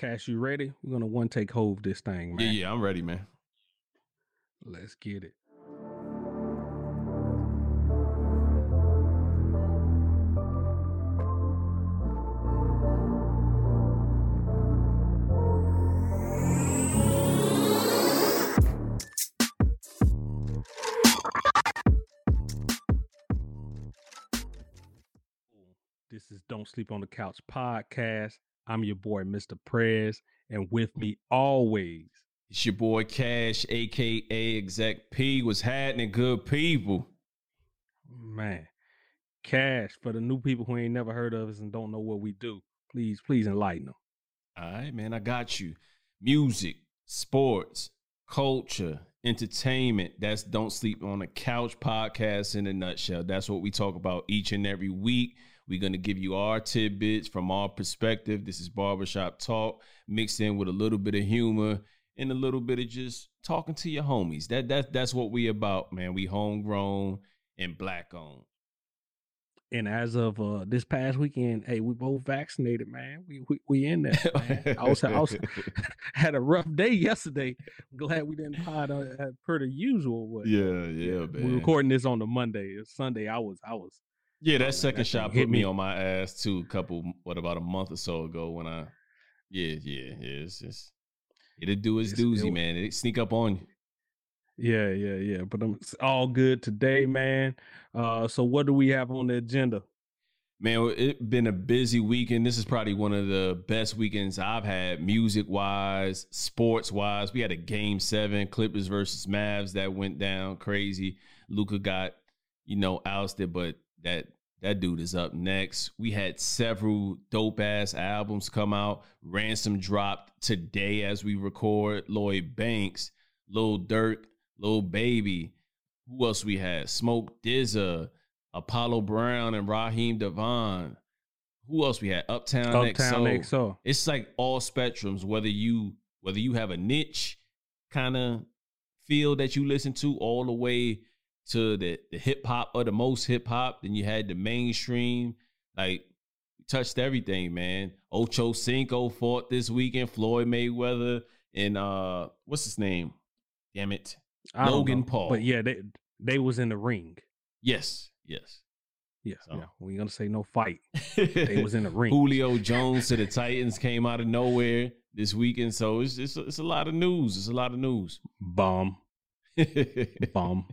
Cash, you ready? We're gonna one take hold this thing, man. Yeah, yeah, I'm ready, man. Let's get it. This is Don't Sleep on the Couch podcast. I'm your boy, Mr. Prez, and with mm. me always, It's your boy Cash, aka Exec P. Was happening, good people. man, Cash. For the new people who ain't never heard of us and don't know what we do, please, please enlighten them. All right, man, I got you. Music, sports, culture, entertainment. That's Don't Sleep on the Couch podcast in a nutshell. That's what we talk about each and every week. We're going to give you our tidbits from our perspective. This is barbershop talk mixed in with a little bit of humor and a little bit of just talking to your homies. That that that's what we about, man. We homegrown and black owned. And as of uh, this past weekend, hey, we both vaccinated, man. We we, we in there. Man. I was I was had a rough day yesterday. Glad we didn't pod uh, uh, per the usual. But yeah, yeah, man. we're recording this on the Monday. It's Sunday, I was I was Yeah, that second shot hit put me on my ass too. A couple, what about a month or so ago when I, yeah, yeah, yeah. It's just it'll do its It's- doozy, it- man. It sneak up on you. Yeah, yeah, yeah. But um, it's all good today, man. Uh, so what do we have on the agenda? Man, it's been a busy weekend. This is probably one of the best weekends I've had, music wise, sports wise. We had a game seven, Clippers versus Mavs that went down crazy. Luka got, you know, ousted, but that that dude is up next. We had several dope ass albums come out. Ransom dropped today as we record. Lloyd Banks, Lil Durk, Lil Baby. Who else we had? Smoke DZA. Apollo Brown and Raheem DeVaughn. Who else we had? Uptown, Uptown XO. XO. It's like all spectrums. Whether you whether you have a niche kind of feel that you listen to, all the way to the the hip hop or the most hip hop. Then you had the mainstream. Like touched everything, man. Ocho Cinco fought this weekend. Floyd Mayweather and uh, what's his name? Damn it. Logan know, Paul. But yeah, they they was in the ring. Yes, yes. Yeah, So. yeah. We gonna say no fight. They was in the ring. Julio Jones to the Titans came out of nowhere this weekend, so it's it's, it's a lot of news. It's a lot of news. Bum, bum.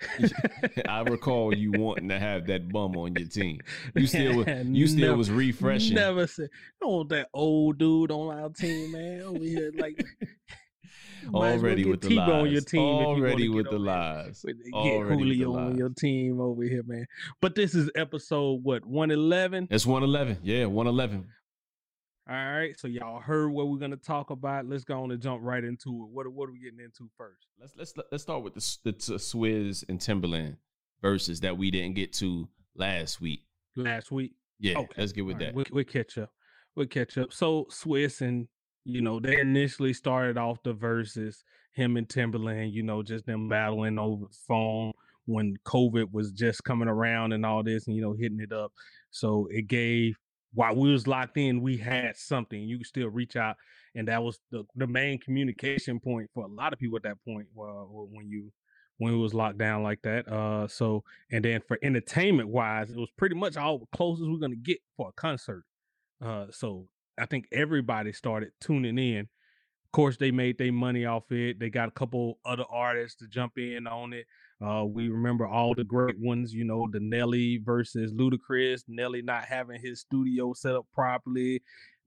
I recall you wanting to have that bum on your team. You still you still Never- was refreshing. Never said, don't want that old dude on our team, man. Over here, like as well Already with the lies. on your team. wanna uh, Already with the over there. lies. With- Get Already Julio on your team over here, man. But this is episode what one eleven. It's one eleven. Yeah, one eleven. All right, so y'all heard what we're gonna talk about. Let's go on and jump right into it. What what are we getting into first? Let's let's let's start with the s- the uh, Swizz and Timbaland Verzuz that we didn't get to last week. Last week. Yeah, Okay. let's get with All right, that. We'll, we'll catch up. We'll catch up. So Swizz and you know they initially started off the Verzuz him and Timbaland. You know, just them battling over the phone when COVID was just coming around and all this, and you know hitting it up. So it gave while we was locked in, we had something. You could still reach out, and that was the the main communication point for a lot of people at that point. Uh, when you when it was locked down like that. Uh, so and then for entertainment wise, it was pretty much all the closest we're gonna get for a concert. Uh, so I think everybody started tuning in. Of course, they made their money off it. They got a couple other artists to jump in on it. Uh, we remember all the great ones, you know, the Nelly versus Ludacris. Nelly not having his studio set up properly,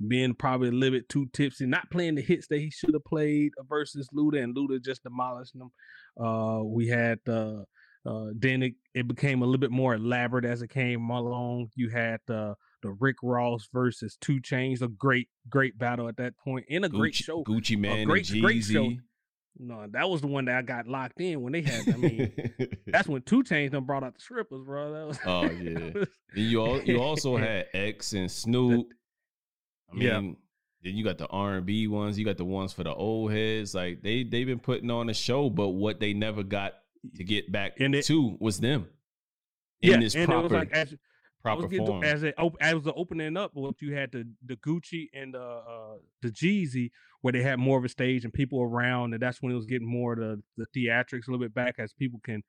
being probably a little bit too tipsy, not playing the hits that he should have played versus Luda, and Luda just demolishing them. Uh, we had uh, uh, then it, it became a little bit more elaborate as it came along. You had the the Rick Ross versus Two Chainz, a great great battle at that point, in a great show. Gucci Mane great- and great show. No, that was the one that I got locked in when they had. I mean, that's when Two Chainz done brought out the strippers, bro. That was, Oh, yeah. And you al- you also had X and Snoop. I mean, Yeah. then you got the R and B ones. You got the ones for the old heads. Like they they've been putting on a show, but what they never got to get back And it- to was them in yeah, this and proper. it was like as proper form. As it as the opening up, what you had the the Gucci and the uh, the Jeezy, where they had more of a stage and people around, and that's when it was getting more the the theatrics a little bit back, as people can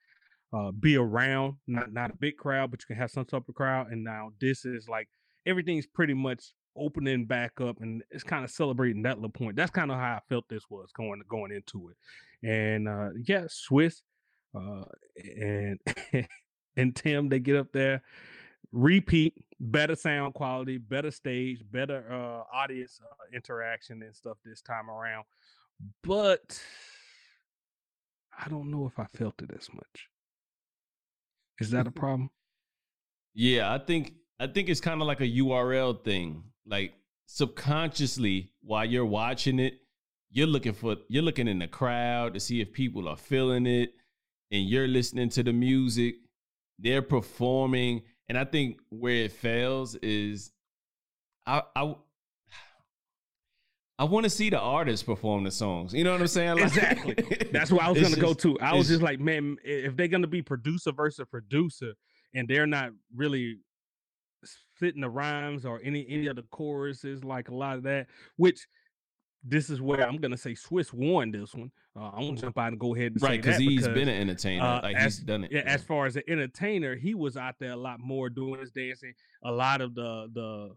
uh, be around, not not a big crowd, but you can have some type of crowd. And now this is like everything's pretty much opening back up, and it's kind of celebrating that little point. That's kind of how I felt this was going going into it. And uh, yeah, Swizz uh, and and Tim they get up there, repeat, better sound quality, better stage, better uh, audience uh, interaction and stuff this time around. But I don't know if I felt it as much. Is that a problem? Yeah, I think I think it's kind of like a URL thing. Like subconsciously, while you're watching it, you're looking for you're looking in the crowd to see if people are feeling it, and you're listening to the music. They're performing, and I think where it fails is, I I I want to see the artists perform the songs. You know what I'm saying? Like, exactly. That's what I was gonna just, go to. I was just like, man, if they're gonna be producer versus producer, and they're not really fitting the rhymes or any any of the choruses, like a lot of that, which this is where I'm gonna say Swizz won this one. Uh, I'm gonna jump out and go ahead and say, right because he's been an entertainer, uh, like as, he's done it. Yeah, as far as an entertainer, he was out there a lot more doing his dancing. A lot of the the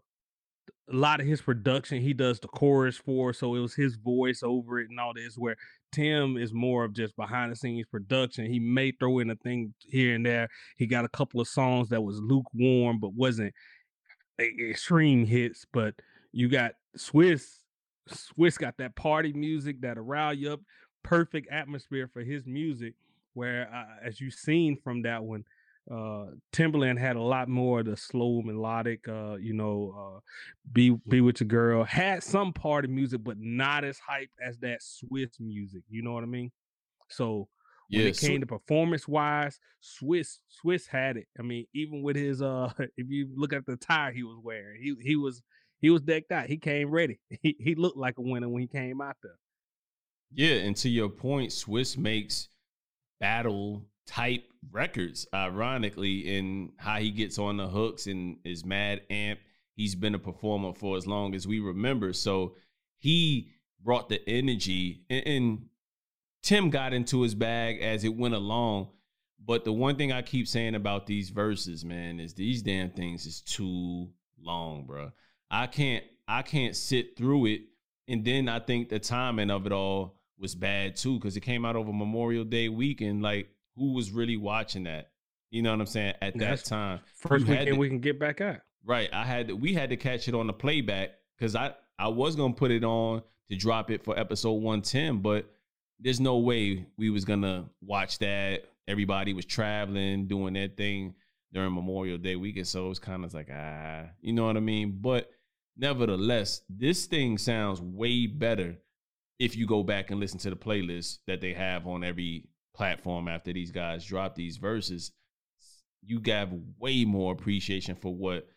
a lot of his production he does the chorus for so it was his voice over it and all this where tim is more of just behind the scenes production he may throw in a thing here and there he got a couple of songs that was lukewarm but wasn't extreme hits but you got swizz swizz got that party music that arouse you up perfect atmosphere for his music where uh, as you've seen from that one uh Timbaland had a lot more of the slow melodic uh you know uh be be with your girl had some party music but not as hype as that Swizz music you know what I mean? So when yeah, it came to performance wise Swizz Swizz had it. I mean even with his uh if you look at the tie he was wearing he he was he was decked out he came ready he he looked like a winner when he came out there yeah and to your point Swizz makes battle type records, ironically, in how he gets on the hooks and is mad amp. He's been a performer for as long as we remember. So he brought the energy and, and Tim got into his bag as it went along. But the one thing I keep saying about these Verzuz, man, is these damn things is too long, bro. I can't I can't sit through it. And then I think the timing of it all was bad too, because it came out over Memorial Day weekend. Like who was really watching that? You know what I'm saying? At that time, first weekend to, we can get back at. Right. I had to, we had to catch it on the playback because I I was gonna put it on to drop it for episode 110, but there's no way we was gonna watch that. Everybody was traveling, doing their thing during Memorial Day weekend, so it was kind of like ah, you know what I mean. But nevertheless, this thing sounds way better if you go back and listen to the playlist that they have on every platform after these guys drop these Verzuz, you have way more appreciation for what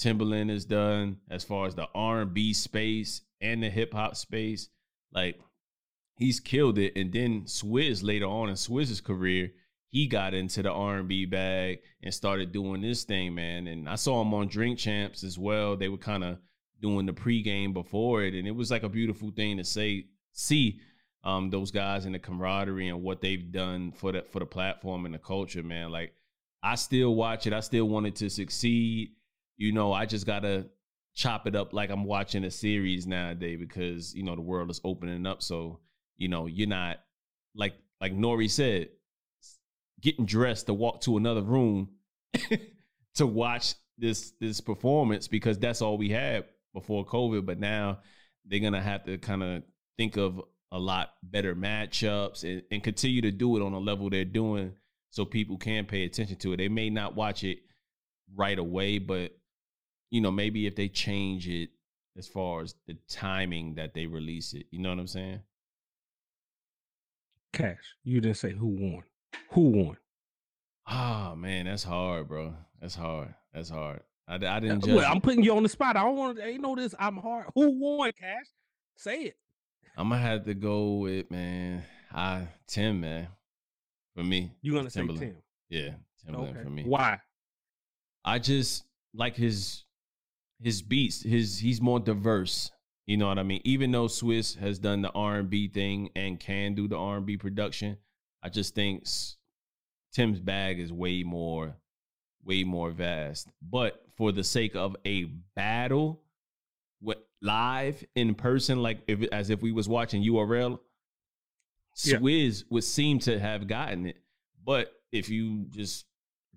Timbaland has done as far as the R&B space and the hip hop space. Like he's killed it. And then Swizz later on in Swizz's career, he got into the R&B bag and started doing this thing, man. And I saw him on Drink Champs as well. They were kind of doing the pregame before it, and it was like a beautiful thing to say see um, those guys and the camaraderie and what they've done for the for the platform and the culture, man. Like I still watch it. I still want it to succeed. You know, I just gotta chop it up like I'm watching a series nowadays because you know the world is opening up. So you know you're not like like N.O.R.E. said, getting dressed to walk to another room to watch this this performance because that's all we had before COVID. But now they're gonna have to kind of think of a lot better matchups and, and continue to do it on a level they're doing so people can pay attention to it. They may not watch it right away, but you know, maybe if they change it as far as the timing that they release it, you know what I'm saying? Cash, you didn't say who won. Who won? Oh man, that's hard, bro. That's hard. That's hard. I, I didn't. Just... Well, I'm putting you on the spot. I don't want to. Ain't know this. I'm hard. Who won, Cash? Say it. I'm gonna have to go with man. I Tim man. For me, you gonna Timbaland. say Tim? Yeah, Timbaland okay. for me. Why? I just like his his beats. His he's more diverse. You know what I mean? Even though Swizz has done the R and B thing and can do the R and B production, I just think Tim's bag is way more, way more vast. But for the sake of a battle, what live in person, like if as if we was watching URL, yeah. Swizz would seem to have gotten it. But if you just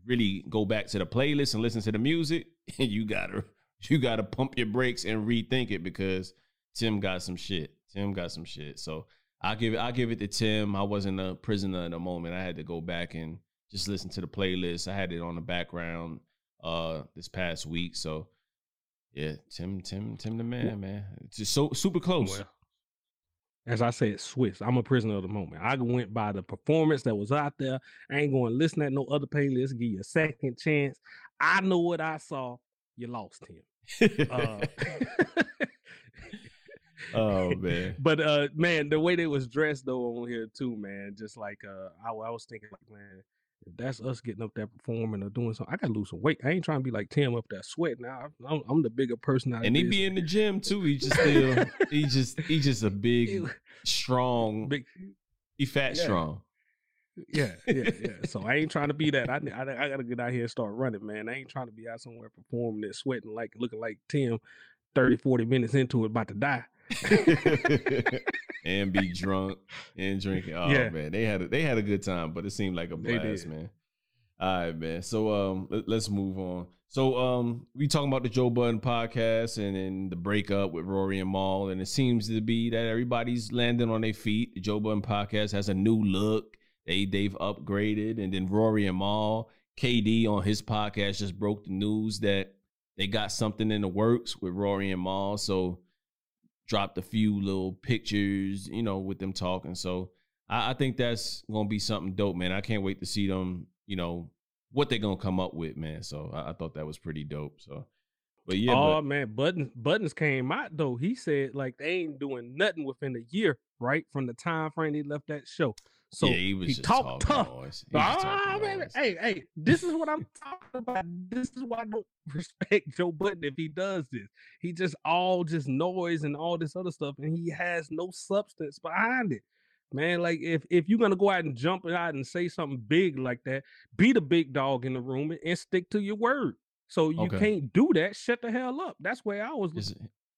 really go back to the playlist and listen to the music, you gotta you gotta pump your brakes and rethink it because Tim got some shit. Tim got some shit. So I give it I give it to Tim. I wasn't a prisoner in the moment. I had to go back and just listen to the playlist. I had it on the background uh this past week. So yeah, Tim, Tim, Tim the man, man. Just so super close. Well, as I said, Swizz. I'm a prisoner of the moment. I went by the performance that was out there. I ain't going to listen at no other playlist. Give you a second chance. I know what I saw. You lost him. uh, oh man. But uh man, the way they was dressed though on here too, man. Just like uh I, I was thinking like, man, if that's us getting up there performing or doing something, I gotta lose some weight. I ain't trying to be like Tim up there sweating. Now I'm, I'm the bigger person out. And he be in the gym too. He just still he just he just a big, strong, big. He fat yeah. strong. Yeah, yeah, yeah. So I ain't trying to be that. I, I, I gotta get out here and start running, man. I ain't trying to be out somewhere performing and sweating like looking like Tim, 30, 40 minutes into it, about to die. and be drunk and drinking. Oh yeah. man, they had a, they had a good time, but it seemed like a blast, man. All right, man. So um, let, us move on. So um, we talking about the Joe Budden podcast and then the breakup with Rory and Mal, and it seems to be that everybody's landing on their feet. The Joe Budden podcast has a new look. They they've upgraded, and then Rory and Mal, KD on his podcast just broke the news that they got something in the works with Rory and Mal. So dropped a few little pictures, you know, with them talking. So I, I think that's gonna be something dope, man. I can't wait to see them, you know, what they're gonna come up with, man. So I, I thought that was pretty dope. So but yeah, oh but, man, Buttons Buttons came out though. He said like they ain't doing nothing within a year, right? From the time frame they left that show. So yeah, he, was he talked tough. Ah, man, hey, hey, this is what I'm talking about. This is why I don't respect Joe Budden if he does this. He just all just noise and all this other stuff, and he has no substance behind it. Man, like if if you're gonna go out and jump out and say something big like that, be the big dog in the room and stick to your word. So you okay. can't do that. Shut the hell up. That's where I was.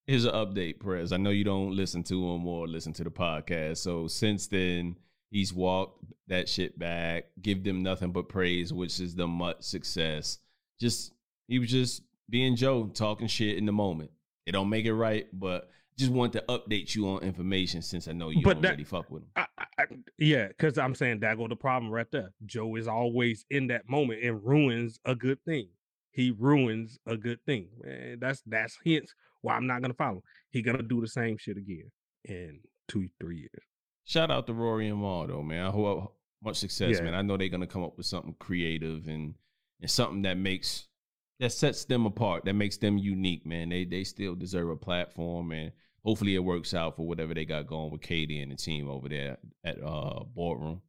Here's an update, Prez. I know you don't listen to him or listen to the podcast. So since then He's walked that shit back, give them nothing but praise, which is the much success. Just he was just being Joe, talking shit in the moment. It don't make it right, but just want to update you on information since I know you but don't that, really fuck with him. I, I, yeah, because I'm saying that go the problem right there. Joe is always in that moment and ruins a good thing. He ruins a good thing. Man, that's that's hence why I'm not gonna follow. He gonna do the same shit again in two, three years shout out to Rory and Mal though, man. I hope much success, yeah. man. I know they're gonna come up with something creative and and something that makes that sets them apart, that makes them unique, man. They they still deserve a platform and hopefully it works out for whatever they got going with KD and the team over there at uh boardroom.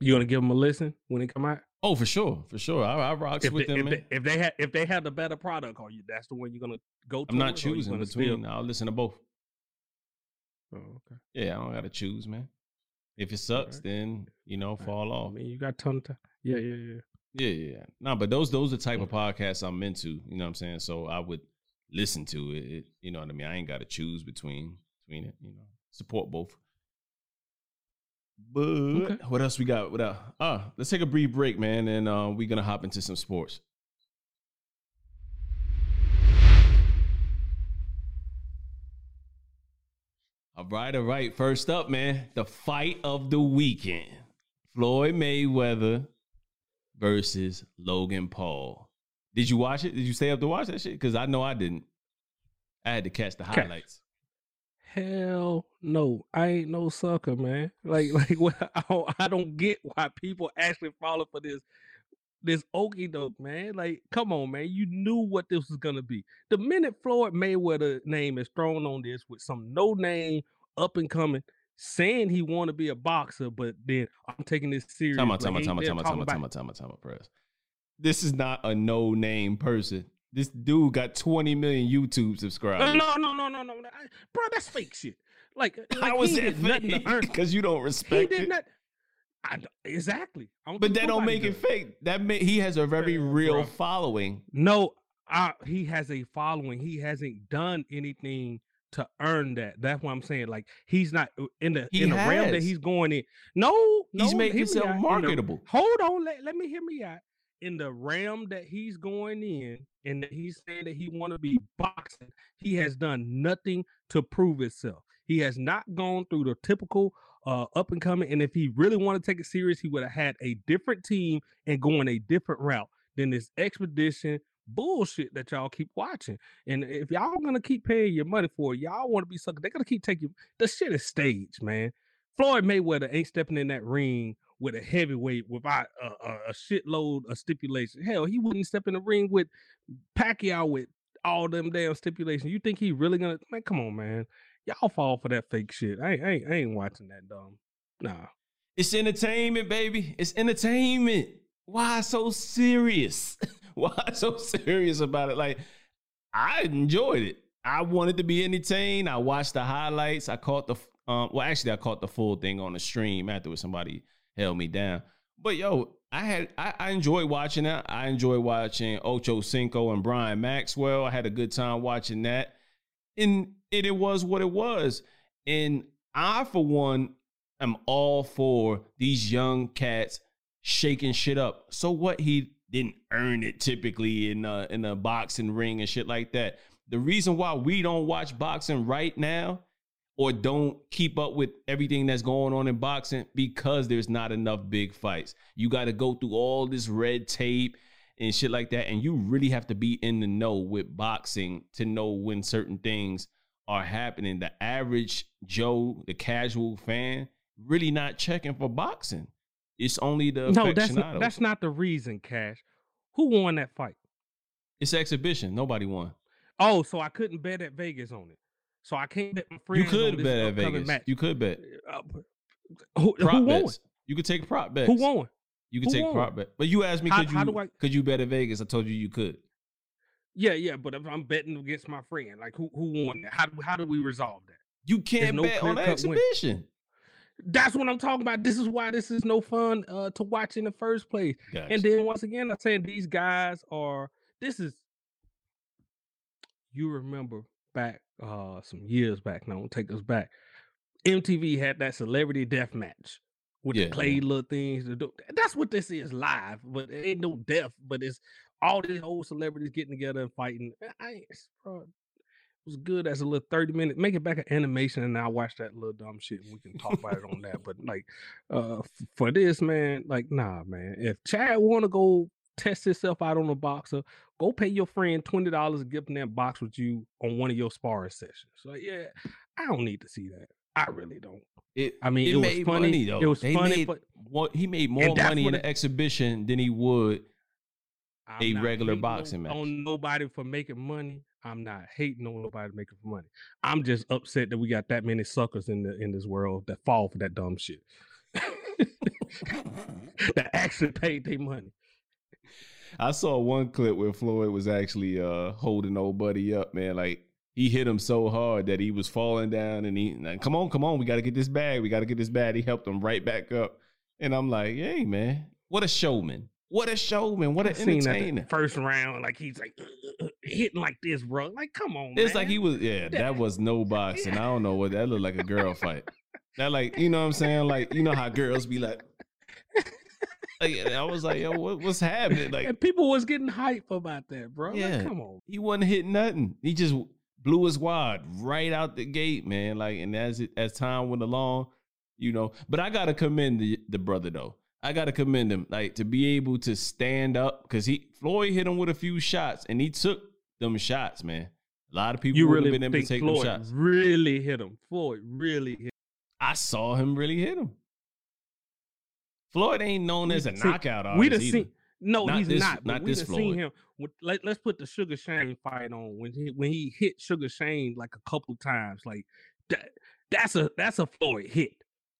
You gonna give them a listen when they come out? Oh, for sure, for sure. I, I rocks if with they, them. If they, if they had if they had the better product, are you that's the one you're gonna go to? I'm not choosing between. I'll listen to both. Oh, okay. Yeah, I don't gotta choose, man. If it sucks, right. then you know, fall off. I mean, you got ton of time. Yeah, yeah, yeah. Yeah, yeah. yeah. No, but those those are the type of podcasts I'm into. You know what I'm saying? So I would listen to it. it you know what I mean? I ain't got to choose between between it. You know, support both. But okay. what else we got? What else? Ah, let's take a brief break, man, and uh, we're gonna hop into some sports. All right, all right. First up, man, the fight of the weekend Floyd Mayweather versus Logan Paul. Did you watch it? Did you stay up to watch that shit? Because I know I didn't. I had to catch the highlights. Hell no, I ain't no sucker, man. Like, like, well, I, don't, I don't get why people actually falling for this this okey doke, man. Like, come on, man. You knew what this was gonna be. The minute Floyd Mayweather name is thrown on this with some no name up and coming, saying he want to be a boxer, but then I'm taking this serious. Time out, time out, time out, time out, time out, time out, time out, press. This is not a no name person. This dude got 20 million YouTube subscribers. No, no, no, no, no, no. Bro. That's fake shit. Like, like How was that nothing to earn. Because you don't He respect did it. not. I, exactly. But that don't make it fake. That ma- he has a very Yeah, real following. No, I, he has a following. He hasn't done anything to earn that. That's what I'm saying. Like he's not uh, in the He in the realm that he's going in. No, no, He's making himself. In the- marketable. hold on, let, let me hear me out. In the realm that he's going in, and that he's saying that he want to be boxing, he has done nothing to prove himself. He has not gone through the typical uh, up and coming. And if he really want to take it serious, he would have had a different team and going a different route than this expedition bullshit that y'all keep watching. And if y'all gonna keep paying your money for it, y'all want to be sucker. They're gonna keep taking the shit is staged, man. Floyd Mayweather ain't stepping in that ring with a heavyweight without a, a, a shitload of stipulation. Hell, he wouldn't step in the ring with Pacquiao with all them damn stipulations. You think he really gonna man? Come on, man. Y'all fall for that fake shit. I ain't, I ain't, I ain't watching that dumb. Nah. It's entertainment, baby. It's entertainment. Why so serious? Why so serious about it? Like, I enjoyed it. I wanted to be entertained. I watched the highlights. I caught the um. Well, actually, I caught the full thing on the stream afterwards. Somebody held me down. But yo, I had I, I enjoyed watching that. I enjoyed watching Ocho Cinco and Brian Maxwell. I had a good time watching that. And it, it was what it was. And I, for one, am all for these young cats shaking shit up. So what? He didn't earn it typically in a, in a boxing ring and shit like that. The reason why we don't watch boxing right now or don't keep up with everything that's going on in boxing because there's not enough big fights. You got to go through all this red tape and shit like that. And you really have to be in the know with boxing to know when certain things are happening. The average Joe, the casual fan, really not checking for boxing. It's only the No, that's not, that's not the reason, Cash. Who won that fight? It's exhibition. Nobody won. Oh, so I couldn't bet at Vegas on it. So I can't bet my friends. You could bet at Vegas. Match. You could bet Uh, who, who won? bets. You could take prop bets. Who won? You could Who take won? prop bet. But you asked me, How- could you how do I- could you bet at Vegas? I told you you could. Yeah, yeah, but if I'm betting against my friend, like who who won that? How do how do we resolve that? You can't no bet on clear-cut win. exhibition. That's what I'm talking about. This is why this is no fun uh, to watch in the first place. Gotcha. And then once again, I'm saying these guys are. This is. You remember back uh some years back. Now, take us back. MTV had that celebrity death match with Yeah, the clay little things. That's what this is live, but it ain't no death. But it's all these old celebrities getting together and fighting. I ain't, bro, it was good as a little 30 minute. Make it back an animation and I'll watch that little dumb shit and we can talk about it on that. But like uh f- for this, man, like nah, man. If Chad wanna go test himself out on a boxer, go pay your friend twenty dollars and give him that box with you on one of your sparring sessions. So yeah, I don't need to see that. I really don't. It, I mean, it, it was made funny. money though. It was They funny, made but- what he made more money in the exhibition than he would. I'm A regular boxing match. on nobody for making money. I'm not hating on nobody making money. I'm just upset that we got that many suckers in the in this world that fall for that dumb shit. that actually paid their money. I saw one clip where Floyd was actually uh holding old buddy up, man. Like he hit him so hard that he was falling down, and he like, come on, come on, we got to get this bag, we got to get this bag. He helped him right back up, and I'm like, hey man, what a showman, what a showman, what an entertainer. first round, like he's like "Uh, uh, uh," hitting like this, bro. Like, come on, It's man. like he was, yeah, that was no boxing. I don't know what that looked like a girl fight. That like, you know what I'm saying? Like, you know how girls be like, like I was like, yo, what, what's happening? Like, and people was getting hype about that, bro. Yeah. Like, come on. he wasn't hitting nothing. He just blew his wad right out the gate, man. Like, and as it as time went along, you know. But I gotta commend the, the brother though. I gotta commend him, like to be able to stand up because he Floyd hit him with a few shots and he took them shots, man. A lot of people You really been able to take them shots. really hit him? Floyd really hit. Him. I saw him really hit him. Floyd ain't known We as a seen- knockout we artist done seen. No, Not he's this- not. Not we this done seen Floyd. him. Let, let's put the Sugar Shane fight on when he when he hit Sugar Shane like a couple times. Like that. That's a that's a Floyd hit.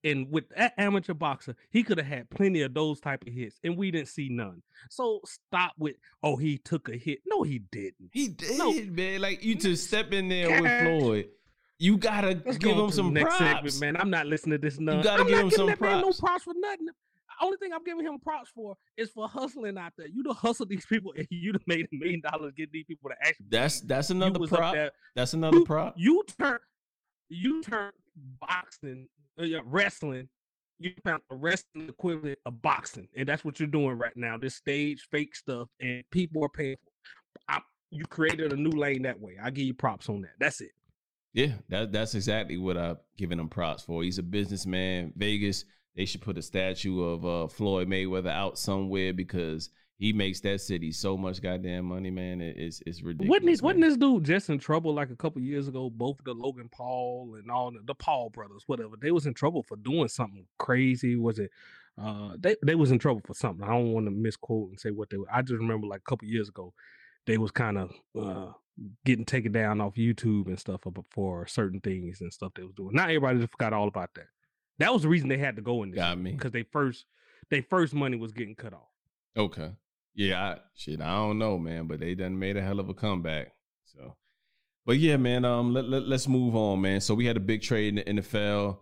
And with that amateur boxer, he could have had plenty of those type of hits, and we didn't see none. So stop with, oh, he took a hit. No, he didn't. He did, no. man. Like you to step in there with Floyd. You gotta Let's give him some props, segment, man. I'm not listening to this. None. You gotta I'm give him some props. no props for nothing. Only thing I'm giving him props for is for hustling out there. You to hustle these people, and you have made a million dollars get these people to actually. That's that's another prop. That's another you, prop. You turn, you turn boxing, uh, wrestling. You found a wrestling equivalent of boxing, and that's what you're doing right now. This stage fake stuff, and people are paying. For. I, you created a new lane that way. I give you props on that. That's it. Yeah, that that's exactly what I'm giving him props for. He's a businessman. Vegas, they should put a statue of uh, Floyd Mayweather out somewhere because he makes that city so much goddamn money, man. It, it's it's ridiculous. Wasn't this, wasn't this dude just in trouble like a couple years ago? Both the Logan Paul and all the, the Paul brothers, whatever, they was in trouble for doing something crazy. Was it? Uh, they they was in trouble for something. I don't want to misquote and say what they were. I just remember like a couple years ago, they was kind of uh getting taken down off YouTube and stuff for certain things and stuff they was doing. Not everybody just forgot all about that. That was the reason they had to go in there. Got me because they first they first money was getting cut off. Okay, yeah, I, shit, I don't know, man, but they done made a hell of a comeback. So, but yeah, man, um, let, let let's move on, man. So we had a big trade in the NFL.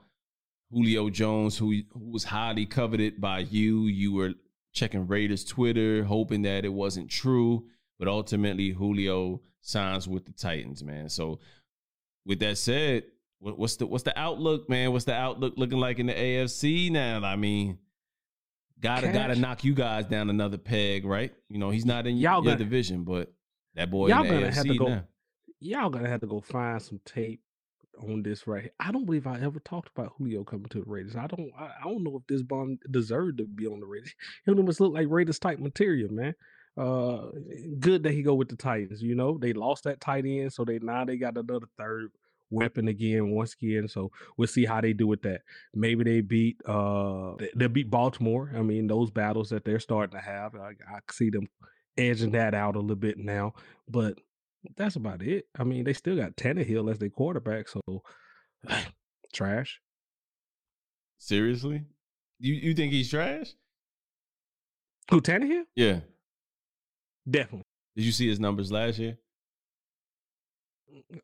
Julio Jones, who, who was highly coveted by you, you were checking Raiders Twitter, hoping that it wasn't true, but ultimately Julio signs with the Titans, man. So with that said, what's the what's the outlook, man? What's the outlook looking like in the AFC now? I mean, gotta Cash. gotta knock you guys down another peg, right? You know, he's not in y'all your gonna, division, but that boy y'all gonna AFC have to go, now. Y'all gonna have to go find some tape on this right here. I don't believe I ever talked about Julio coming to the Raiders. I don't I, I don't know if this bum deserved to be on the Raiders. He almost look like Raiders type material, man. Uh, good that he go with the Titans. You know, they lost that tight end, so they now they got another third weapon again once again. So we'll see how they do with that. Maybe they beat uh they beat Baltimore. I mean, those battles that they're starting to have, I, I see them edging that out a little bit now. But that's about it. I mean, they still got Tannehill as their quarterback, so trash. Seriously? You you think he's trash? Who Tannehill? Yeah. Definitely. Did you see his numbers last year?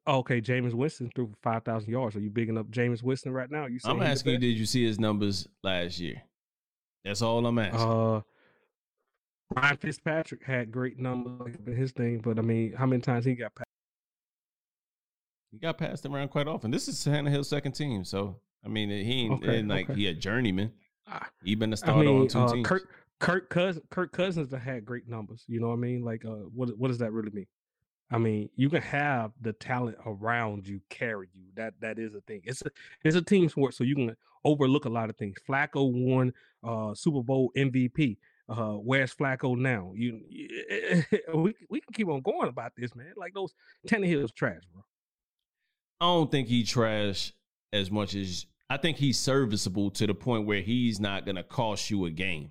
Okay, Jameis Winston threw five thousand yards. Are you bigging up Jameis Winston right now? You I'm asking you, did you see his numbers last year? That's all I'm asking. Uh, Ryan Fitzpatrick had great numbers in his thing, but I mean, how many times he got passed? He got passed around quite often. This is Tannehill's second team, so I mean, he ain't, okay, like okay. he a journeyman. Ah, he been a starter I mean, on two uh, teams. Kirk, Kirk Cousins, Kirk Cousins had great numbers. You know what I mean? Like, uh, what what does that really mean? I mean, you can have the talent around you carry you. That that is a thing. It's a it's a team sport, so you can overlook a lot of things. Flacco won uh, Super Bowl MVP. Uh, where's Flacco now? You, we we can keep on going about this, man. Like those Tannehill's trash, bro. I don't think he trash as much as I think he's serviceable to the point where he's not gonna cost you a game.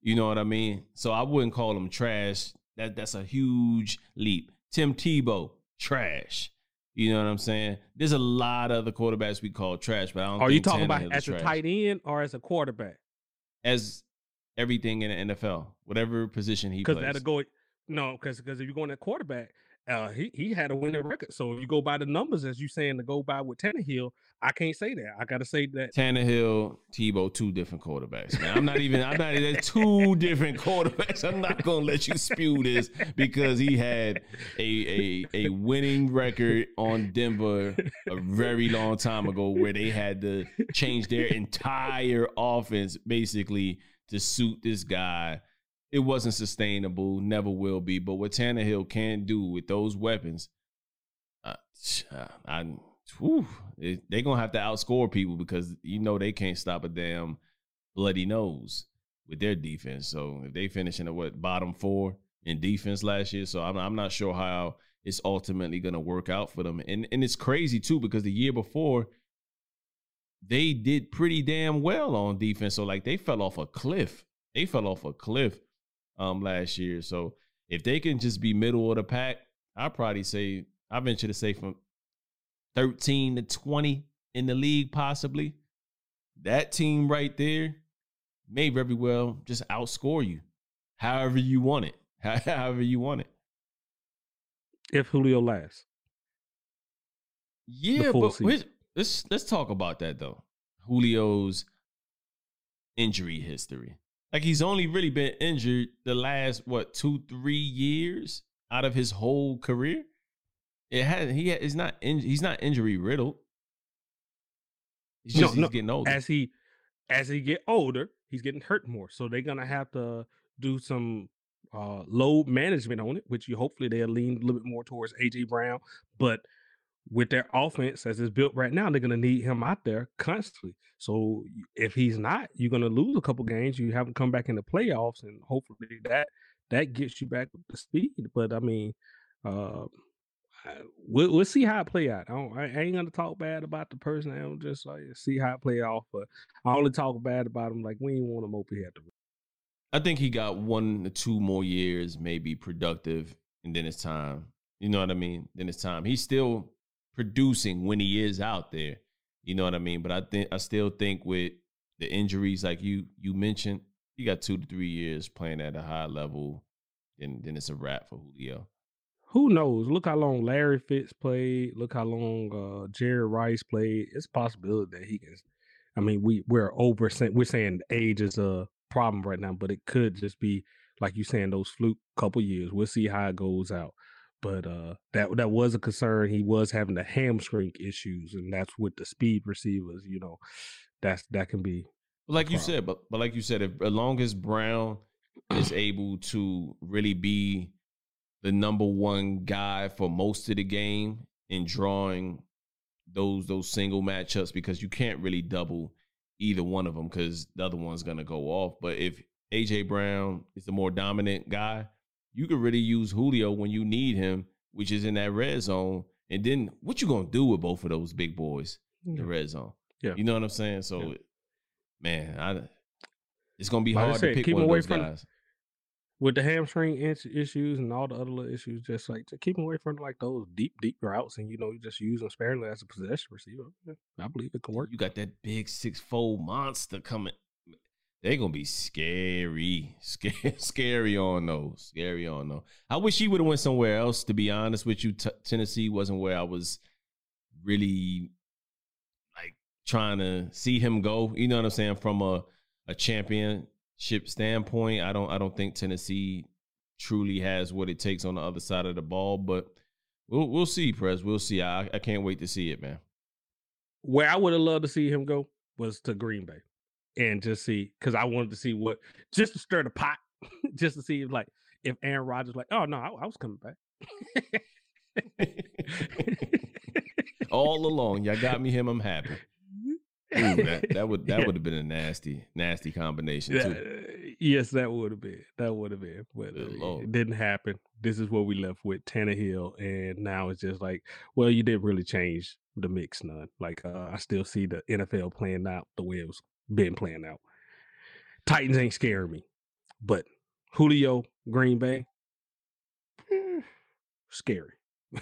You know what I mean? So I wouldn't call him trash. That that's a huge leap. Tim Tebow, trash. You know what I'm saying? There's a lot of other quarterbacks we call trash, but I don't. Are you talking about as a tight end or as a quarterback? As everything in the NFL, whatever position he plays. Because that'll go. No, because because if you're going at quarterback, uh, he he had a winning record. So if you go by the numbers, as you saying to go by with Tannehill, I can't say that. I got to say that Tannehill, Tebow, two different quarterbacks. Man, I'm not even. I'm not. There's two different quarterbacks. I'm not gonna let you spew this because he had a a a winning record on Denver a very long time ago, where they had to change their entire offense basically to suit this guy it wasn't sustainable, never will be. But what Tannehill can do with those weapons, uh, I, whew, they're gonna have to outscore people because you know they can't stop a damn bloody nose with their defense. So if they finish in a what bottom four in defense last year, so I'm I'm not sure how it's ultimately gonna work out for them. And and it's crazy too because the year before they did pretty damn well on defense. So like they fell off a cliff. They fell off a cliff um last year. So if they can just be middle of the pack, I'd probably say I venture to say from 13 to 20 in the league, possibly. that team right there may very well just outscore you, however you want it, however you want it. If Julio lasts, yeah, but let's let's talk about that though. Julio's injury history. Like he's only really been injured the last what two three years out of his whole career. It had he is not in, he's not injury riddled. He's just no, he's getting older. As he as he get older, he's getting hurt more. So they're gonna have to do some uh, load management on it, which you hopefully they'll lean a little bit more towards AJ Brown. But with their offense as it's built right now, they're going to need him out there constantly. So if he's not, you're going to lose a couple games. You haven't come back in the playoffs, and hopefully that that gets you back the speed. But I mean, uh, we'll, we'll see how it play out. I, I ain't gonna talk bad about the person. I don't just like see how it play off. But I only talk bad about him like we ain't want him over here. I think he got one two more years, maybe productive, and then it's time. You know what I mean? Then it's time. He's still producing when he is out there. You know what I mean? But I think I still think with the injuries like you you mentioned, he got two to three years playing at a high level, then then it's a wrap for Julio. Who knows? Look how long Larry Fitz played. Look how long uh, Jerry Rice played. It's possibility that he can. I mean, we we're over. We're saying age is a problem right now, but it could just be like you saying those fluke couple years. We'll see how it goes out but uh, that that was a concern. He was having the hamstring issues, and that's with the speed receivers. You know, that's that can be like you said. But but like you said, if as long as Brown is able to really be the number one guy for most of the game in drawing those those single matchups, because you can't really double either one of them because the other one's gonna go off. But if AJ Brown is the more dominant guy, you can really use Julio when you need him, which is in that red zone. And then what you gonna do with both of those big boys in the red zone? Yeah, you know what I'm saying. So, yeah. man, I it's gonna be hard said, to pick one of those guys. With the hamstring issues and all the other issues, just like to keep him away from like those deep, deep routes, and you know, you just use them sparingly as a possession receiver. I believe it can work. You got that big six fold monster coming they're gonna be scary, scary, scary on those, scary on those. I wish he would have went somewhere else. To be honest with you, T- Tennessee wasn't where I was really like trying to see him go. You know what I'm saying? From a a championship standpoint, I don't I don't think Tennessee truly has what it takes on the other side of the ball. But we'll we'll see, Prez. We'll see. I I can't wait to see it, man. Where I would have loved to see him go was to Green Bay and just see because I wanted to see what just to stir the pot, just to see if like if Aaron Rodgers like, oh no, I, I was coming back. All along, y'all got me him. I'm happy. Ooh, that, that, would that yeah. would have been a nasty nasty combination too. Yes, that would have been. That would have been, but uh, it didn't happen. This is what we left with Tannehill, and now it's just like, well, you didn't really change the mix none. Like uh, I still see the NFL playing out the way it was been playing out. Titans ain't scaring me, but Julio, Green Bay, eh, scary.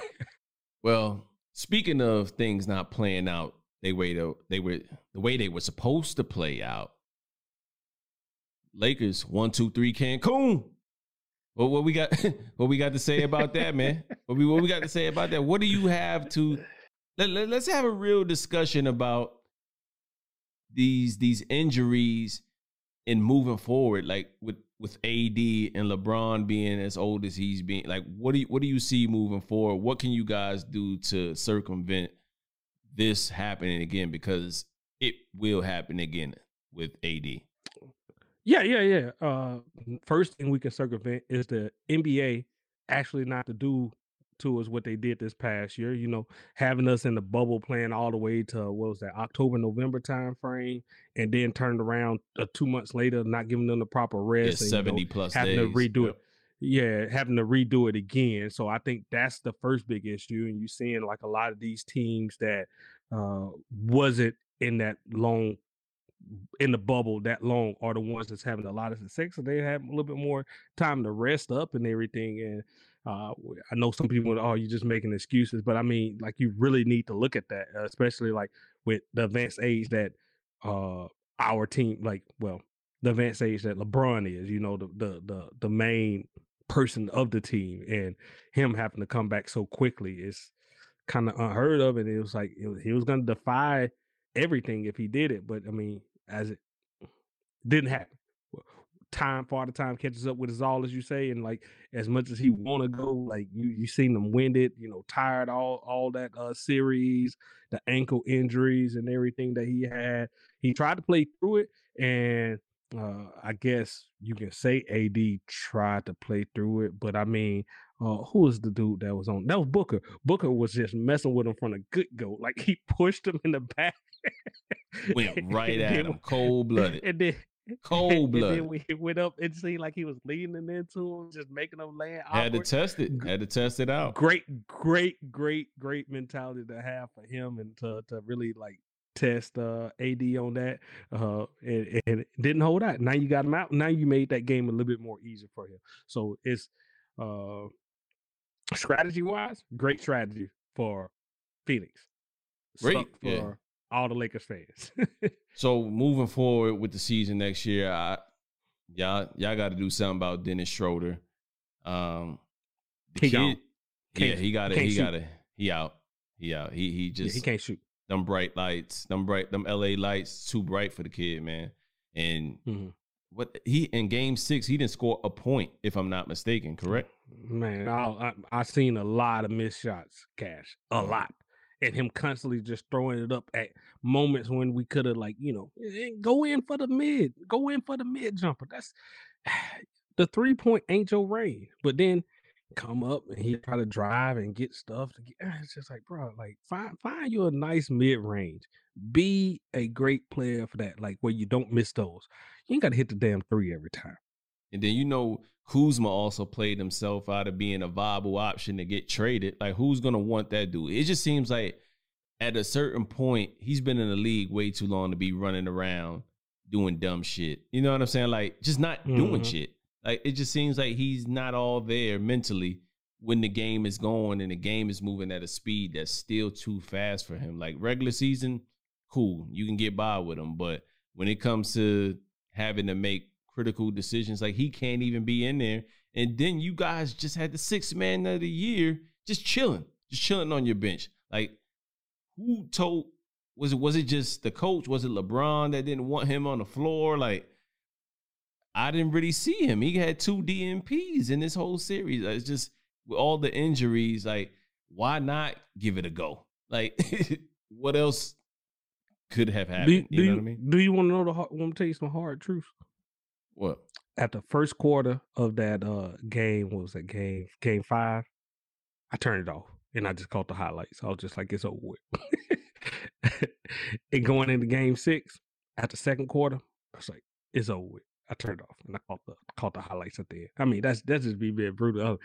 well, speaking of things not playing out, they way to, they were the way they were supposed to play out. Lakers one two three Cancun. Well, what we got? What we got to say about that, man? What we what we got to say about that? What do you have to? Let, let, let's have a real discussion about these these injuries and moving forward, like with with AD and LeBron being as old as he's being, like what do you what do you see moving forward? What can you guys do to circumvent this happening again? Because it will happen again with AD. Yeah, yeah, yeah. Uh, first thing we can circumvent is the NBA actually not to do to us what they did this past year. You know, having us in the bubble playing all the way to what was that October November time frame, and then turned around uh, two months later, not giving them the proper rest, yeah, and, seventy you know, plus having days. to redo yep. it. Yeah, having to redo it again. So I think that's the first big issue, and you're seeing like a lot of these teams that uh wasn't in that long in the bubble that long are the ones that's having a lot of success. So they have a little bit more time to rest up and everything. And uh, I know some people, oh, you're just making excuses, but I mean, like you really need to look at that, uh, especially like with the advanced age that uh our team, like well, the advanced age that LeBron is, you know, the the the the main person of the team, and him having to come back so quickly is kind of unheard of. And it was like it was, he was going to defy everything if he did it, but I mean, as it didn't happen. Time, the time catches up with us all, as you say, and like as much as he want to go, like you you seen them winded, you know, tired all all that uh series, the ankle injuries and everything that he had. He tried to play through it, and uh, I guess you can say AD tried to play through it, but I mean, uh, who was the dude that was on? That was Booker. Booker was just messing with him from the good go. Like he pushed him in the back. Went right at him, cold blooded. And then cold blood. And then we went up and seemed like he was leaning into him, just making him land. Had to test it. Had to test it out. Great, great, great, great mentality to have for him and to to really like test uh, AD on that, uh, and, and didn't hold out. Now you got him out. Now you made that game a little bit more easy for him. So it's uh, strategy wise, great strategy for Phoenix. Great for yeah. all the Lakers fans. so moving forward with the season next year, I, y'all y'all got to do something about Dennis Schroeder. Um, the he kid, yeah, he got it. He got it. He out. He out. He he just yeah, he can't shoot them bright lights, them bright, them LA lights, too bright for the kid, man. And mm-hmm. what he in Game Six, he didn't score a point, if I'm not mistaken. Correct? Man, I I, I seen a lot of missed shots, Cash, a mm-hmm. lot, and him constantly just throwing it up at moments when we could have, like, you know, eh, eh, go in for the mid, go in for the mid jumper. That's the three point ain't your rain, but then come up and he try to drive and get stuff to get it's just like bro like find find you a nice mid-range. Be a great player for that like where you don't miss those. You ain't got to hit the damn three every time and then you know Kuzma also played himself out of being a viable option to get traded. Like who's gonna want that dude? It just seems like at a certain point he's been in the league way too long to be running around doing dumb shit. You know what i'm saying? Like just not mm-hmm. doing shit. Like it just seems like he's not all there mentally when the game is going and the game is moving at a speed that's still too fast for him. Like regular season, cool, you can get by with him, but when it comes to having to make critical decisions, like he can't even be in there. And then you guys just had the sixth man of the year just chilling, just chilling on your bench. Like who told was it was it just the coach? Was it LeBron that didn't want him on the floor? Like I didn't really see him. He had two DNPs in this whole series. It's just with all the injuries, like, why not give it a go? Like, what else could have happened? Do, you, do you know what I mean? Do you want to know the? hard, Want to tell you some hard truths? What? At the first quarter of that uh game, what was that game? Game five. I turned it off and I just caught the highlights. I was just like, it's over with. and going into game six, at the second quarter, I was like, it's over with. I turned off and I caught the caught the highlights at the end. I mean, that's that's just be being brutal.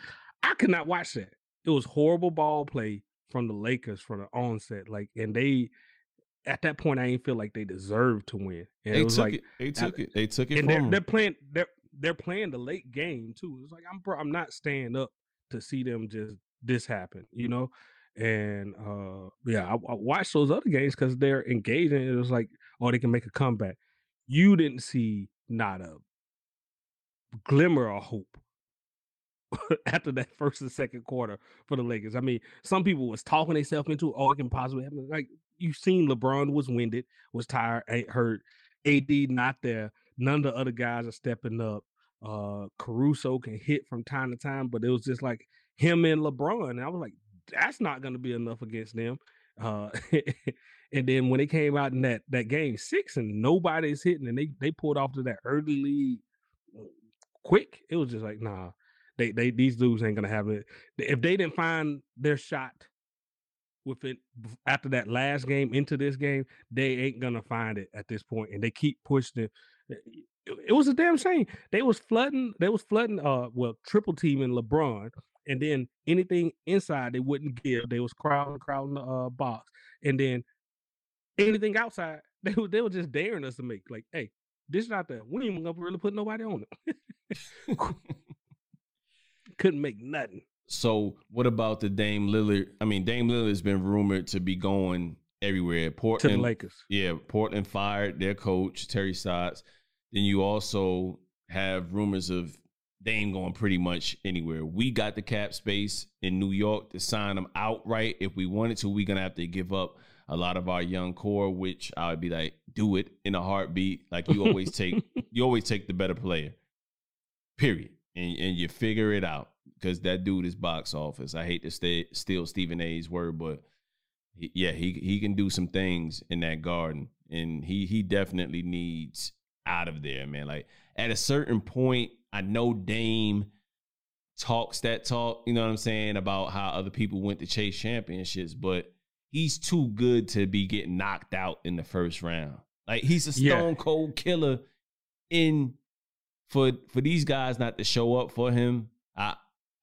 I could not watch that. It was horrible ball play from the Lakers from the onset. Like, and they at that point, I didn't feel like they deserved to win. And they it was took like it. They took I, it. They took it. And they're, they're, playing. They're they're playing the late game too. It's like I'm I'm not staying up to see them just this happen. You know. And uh yeah, I, I watched those other games because they're engaging. It was like, oh, they can make a comeback. You didn't see not a glimmer of hope after that first and second quarter for the Lakers. I mean, some people was talking themselves into oh, it can possibly happen. Like you've seen LeBron was winded, was tired, ain't hurt. AD not there. None of the other guys are stepping up. Uh Caruso can hit from time to time, but it was just like him and LeBron. And I was like, that's not gonna be enough against them. Uh and then when they came out in that that game six and nobody's hitting and they they pulled off to that early lead quick. It was just like, nah, they they these dudes ain't gonna have it. If they didn't find their shot with it after that last game into this game, they ain't gonna find it at this point, and they keep pushing it. It was a damn shame. They was flooding. They was flooding. Uh, well, triple teaming LeBron, and then anything inside they wouldn't give. They was crowding, crowding the uh, box, and then anything outside they were they were just daring us to make. Like, hey, this is not that. We ain't gonna really put nobody on it. Couldn't make nothing. So what about the Dame Lillard? I mean, Dame Lillard has been rumored to be going everywhere. Portland, the Lakers. yeah, Portland fired their coach Terry Stotts. Then you also have rumors of Dame going pretty much anywhere. We got the cap space in New York to sign them outright if we wanted to. We're gonna have to give up a lot of our young core, which I would be like, do it in a heartbeat. Like you always take, you always take the better player. Period, and and you figure it out because that dude is box office. I hate to stay, steal Stephen A's word, but he, yeah, he he can do some things in that garden, and he he definitely needs out of there, man. Like at a certain point, I know Dame talks that talk, you know what I'm saying, about how other people went to chase championships, but he's too good to be getting knocked out in the first round. Like he's a Yeah. stone cold killer in for for these guys not to show up for him. I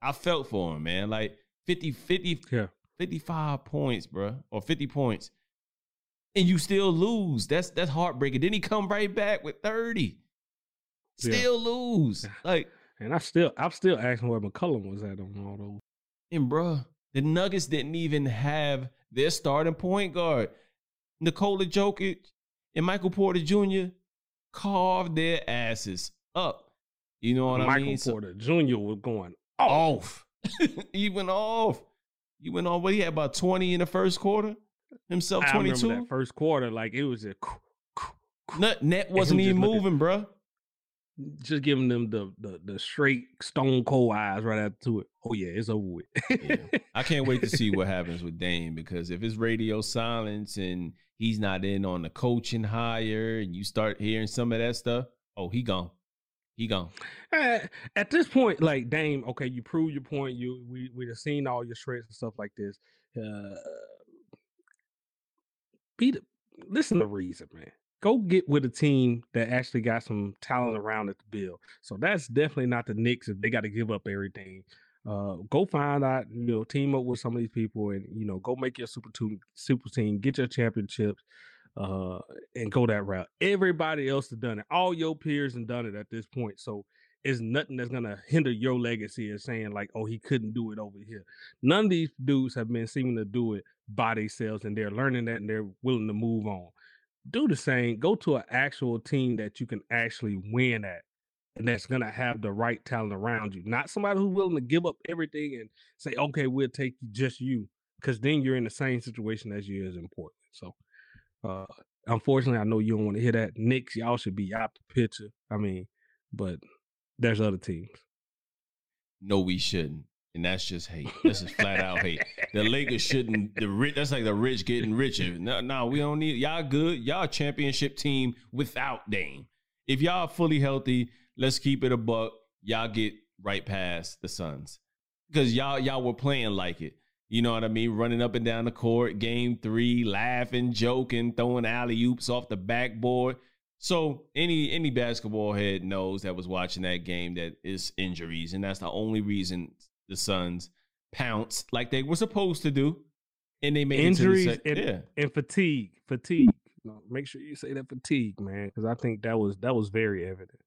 I felt for him, man. Like 50 50 Yeah. 55 points, bro, or 50 points. And you still lose. That's that's heartbreaking. Then he come right back with 30. Yeah. Still lose. Like, And I still, I'm still asking where McCollum was at on all those. and bruh, the Nuggets didn't even have their starting point guard. Nikola Jokic and Michael Porter Jr. carved their asses up. You know what I Michael mean? So- Porter Jr. was going off. he went off. He went off. What he had about 20 in the first quarter? Himself 22? that first quarter, like it was a Net, net was wasn't just even moving, bruh. just giving them the, the the straight stone cold eyes right after it. Oh yeah, it's over with. Yeah. I can't wait to see what happens with Dame because if it's radio silence and he's not in on the coaching hire and you start hearing some of that stuff, oh, he gone. He gone. Eh, At this point, like Dame, okay, you prove your point. You we we have seen all your strengths and stuff like this. Uh, be the, listen to reason, man. Go get with a team that actually got some talent around it to build. So that's definitely not the Knicks if they got to give up everything. Uh, go find out, you know, team up with some of these people, and you know, go make your super team, super team, get your championships, uh, and go that route. Everybody else has done it. All your peers have done it at this point. So it's nothing that's gonna hinder your legacy of saying like, oh, he couldn't do it over here. None of these dudes have been seeming to do it by themselves, and they're learning that and they're willing to move on. Do the same. Go to an actual team that you can actually win at, and that's gonna have the right talent around you. Not somebody who's willing to give up everything and say, okay, we'll take just you, because then you're in the same situation as you is in Portland. So, uh, unfortunately, I know you don't want to hear that. Knicks, y'all should be out the picture. I mean, but there's other teams. No, we shouldn't. And that's just hate. This is flat out hate. The Lakers shouldn't. The rich. That's like the rich getting richer. No, no, we don't need y'all. Good. Y'all championship team without Dame. If y'all fully healthy, let's keep it a buck. Y'all get right past the Suns because y'all y'all were playing like it. You know what I mean? Running up and down the court, game three, laughing, joking, throwing alley oops off the backboard. So any any basketball head knows that was watching that game that is injuries, and that's the only reason the Suns pounced like they were supposed to do, and they made Injuries the and, yeah. and fatigue. Fatigue. Make sure you say that fatigue, man, because I think that was that was very evident.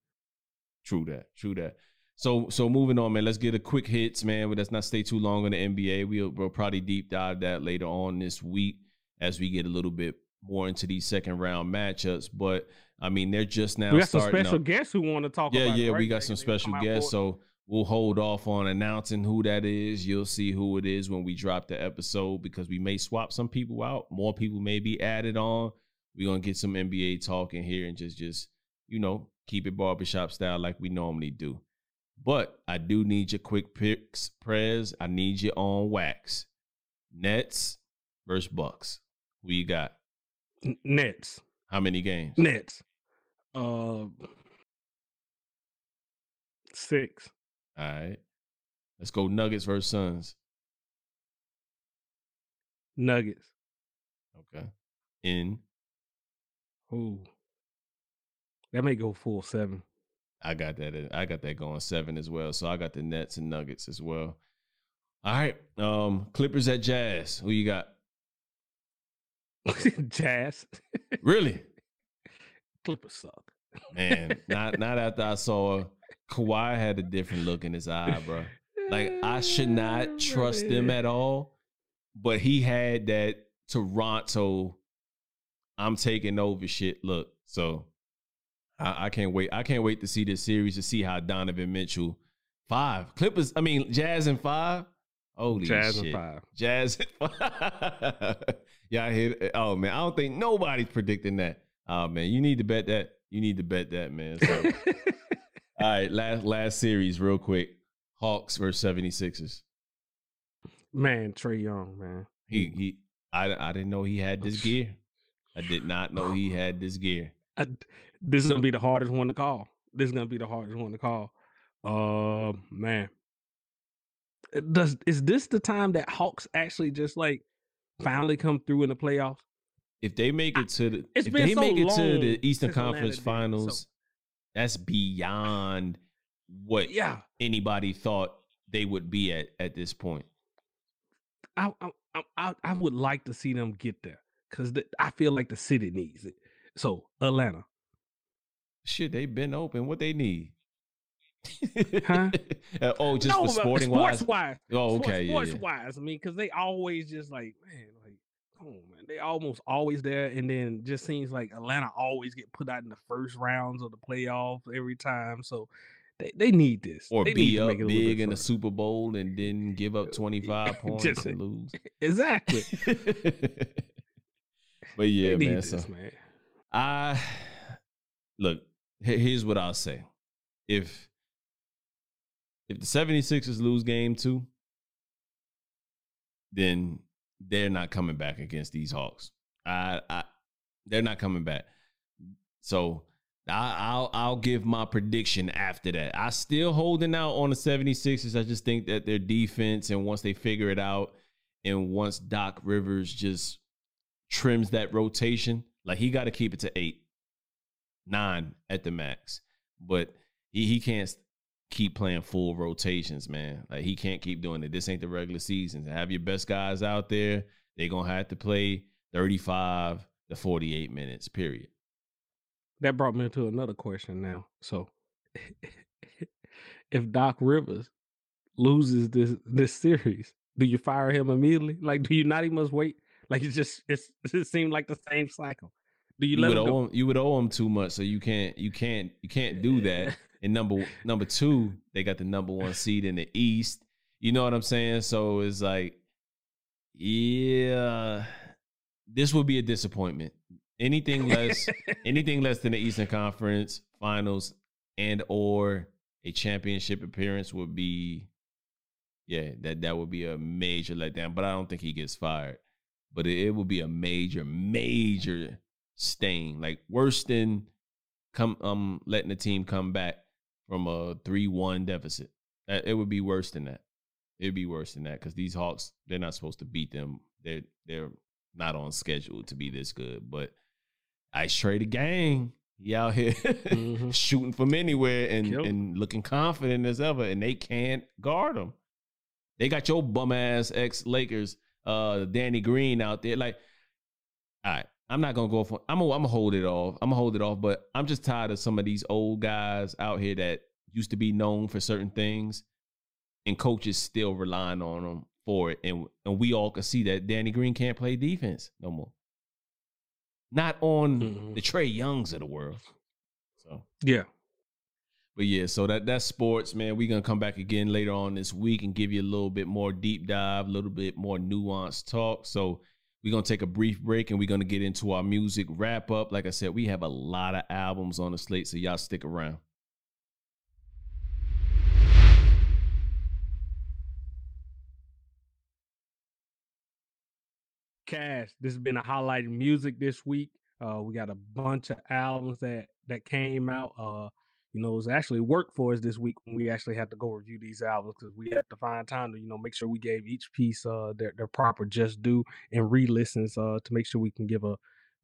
True that. True that. So so moving on, man. Let's get a quick hits, man. But let's not stay too long on the NBA. We'll, we'll probably deep dive that later on this week as we get a little bit more into these second round matchups. But I mean, they're just now we got some special up. guests who want to talk Yeah, yeah, we got some special guests. So we'll hold off on announcing who that is. You'll see who it is when we drop the episode because we may swap some people out. More people may be added on. We're gonna get some NBA talk in here and just just, you know, keep it barbershop style like we normally do. But I do need your quick picks, Prez. I need you on wax. Nets versus Bucks. Who you got? Nets. How many games? Nets. Uh, six. All right. Let's go Nuggets versus Suns. Nuggets. Okay. In Ooh, that may go full seven. I got that. I got that going seven as well. So I got the Nets and Nuggets as well. All right. Um, Clippers at Jazz. Who you got? Jazz. Really? Clippers suck. Man, not not after I saw Kawhi had a different look in his eye, bro. Like I should not trust them at all. But he had that Toronto. I'm taking over shit. Look, so I, I, can't wait. I can't wait to see this series to see how Donovan Mitchell five Clippers. I mean, Jazz and five. Holy Jazz shit. and five. Jazz. yeah, I hit. Oh man, I don't think nobody's predicting that. Oh man, you need to bet that. You need to bet that, man. So, all right, last last series, real quick. Hawks versus 76ers. Man, Trae Young, man. He he I, I didn't know he had this gear. I did not know he had this gear. I, this is gonna be the hardest one to call. This is gonna be the hardest one to call. Uh man. Does is this the time that Hawks actually just like finally come through in the playoffs? If they make it to the it's if they so make it to the Eastern Conference Finals, so. that's beyond what yeah. anybody thought they would be at at this point. I I I, I would like to see them get there because the, I feel like the city needs it. So Atlanta, shit, they've been open. What they need? huh? Uh, oh, just no, for sporting sports wise. Oh, okay. Sports, yeah, yeah. wise, I mean, because they always just like, man, like, come on, man. They almost always there, and then just seems like Atlanta always get put out in the first rounds of the playoffs every time. So they, they need this. Or they be up big in the Super Bowl and then give up 25 points Just, and lose. Exactly. but yeah, man, this, so man. I look, here's what I'll say. If if the 76ers lose game two, then they're not coming back against these Hawks. I, I they're not coming back. So I, will I'll give my prediction after that. I still holding out on the 76ers. I just think that their defense and once they figure it out and once Doc Rivers just trims that rotation, like he got to keep it to 8 9 at the max. But he he can't keep playing full rotations, man. Like he can't keep doing it. This ain't the regular season. To Have your best guys out there. They're to have to play 35 to 48 minutes, period that brought me to another question now. So, if Doc Rivers loses this this series, do you fire him immediately? Like, do you not even must wait? Like, it's just it's it seems like the same cycle. Do you, you would owe him, you would owe him too much, so you can't you can't you can't do that. And number number two, they got the number one seed in the East. You know what I'm saying? So it's like, yeah, this would be a disappointment. Anything less, anything less than the Eastern Conference Finals and or a championship appearance would be, yeah, that that would be a major letdown. But I don't think he gets fired. But it, it would be a major, major stain, like worse than come um letting the team come back from a three one deficit. It would be worse than that. It'd be worse than that because these Hawks, they're not supposed to beat them. They're they're not on schedule to be this good. But Ice Trader Gang. He out here mm-hmm. shooting from anywhere and, and looking confident as ever, and they can't guard him. They got your bum ass ex Lakers, uh, Danny Green out there. Like, all right, I'm not gonna go for. I'm gonna, I'm gonna hold it off. I'm gonna hold it off. But I'm just tired of some of these old guys out here that used to be known for certain things, and coaches still relying on them for it. And and we all can see that Danny Green can't play defense no more not on mm-hmm. the Trae Youngs of the world. So yeah, but yeah, so that that's sports, man. We're gonna come back again later on this week and give you a little bit more deep dive, a little bit more nuanced talk. So we're gonna take a brief break and we're gonna get into our music wrap up. Like I said, we have a lot of albums on the slate, so y'all stick around. Cash. This has been a highlighted music this week. Uh, we got a bunch of albums that that came out. Uh, you know, it was actually work for us this week when we actually had to go review these albums because we had to find time to, you know, make sure we gave each piece uh their, their proper just due and re-listens uh to make sure we can give a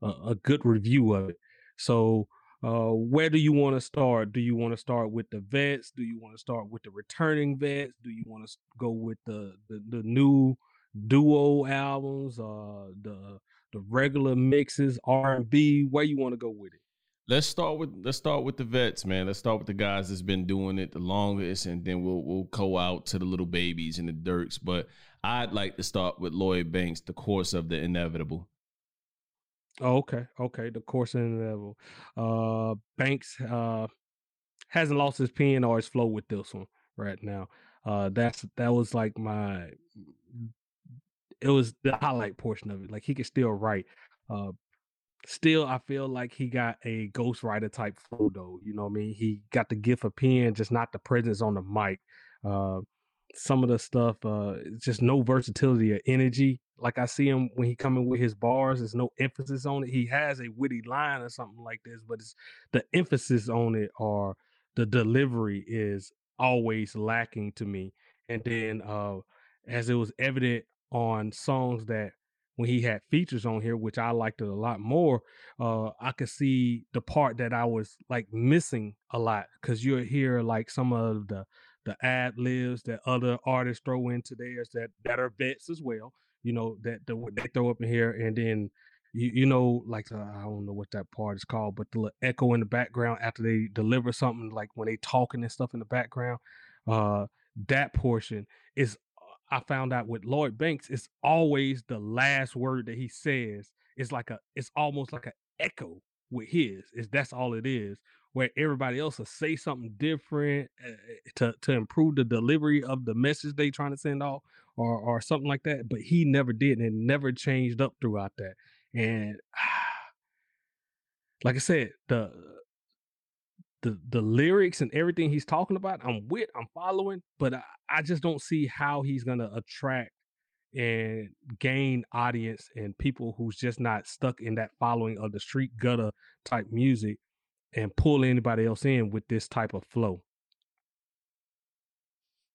a, a good review of it. So uh where do you want to start? Do you want to start with the vets? Do you want to start with the returning vets? Do you want to go with the the, the new duo albums, uh, the the regular mixes, R and B? Where you want to go with it? Let's start with let's start with the vets, man. Let's start with the guys that's been doing it the longest, and then we'll we'll go out to the little babies and the Durks. But I'd like to start with Lloyd Banks, the course of the inevitable. Oh, okay, okay. The course of the inevitable. Uh, Banks uh hasn't lost his pen or his flow with this one right now. Uh, that's that was like my. It was the highlight portion of it. Like he could still write. Uh, still I feel like he got a ghostwriter type flow though. You know what I mean? He got the gift of pen, just not the presence on the mic. Uh, some of the stuff, uh, just no versatility or energy. Like I see him when he coming with his bars, there's no emphasis on it. He has a witty line or something like this, but it's the emphasis on it or the delivery is always lacking to me. And then uh as it was evident on songs that when he had features on here, which I liked it a lot more, uh, I could see the part that I was like missing a lot because you'll hear like some of the the ad libs that other artists throw into theirs that that are bets as well. You know that the, they throw up in here, and then you, you know like uh, I don't know what that part is called, but the echo in the background after they deliver something, like when they talking and stuff in the background. Uh, that portion is I found out with Lloyd Banks, it's always the last word that he says. It's like a, it's almost like an echo with his. Is that's all it is. Where everybody else will say something different uh, to to improve the delivery of the message they trying to send off, or or something like that. But he never did, and it never changed up throughout that. And like I said, the the the lyrics and everything he's talking about, I'm with, I'm following, but I, I just don't see how he's gonna attract and gain audience and people who's just not stuck in that following of the street gutter type music and pull anybody else in with this type of flow.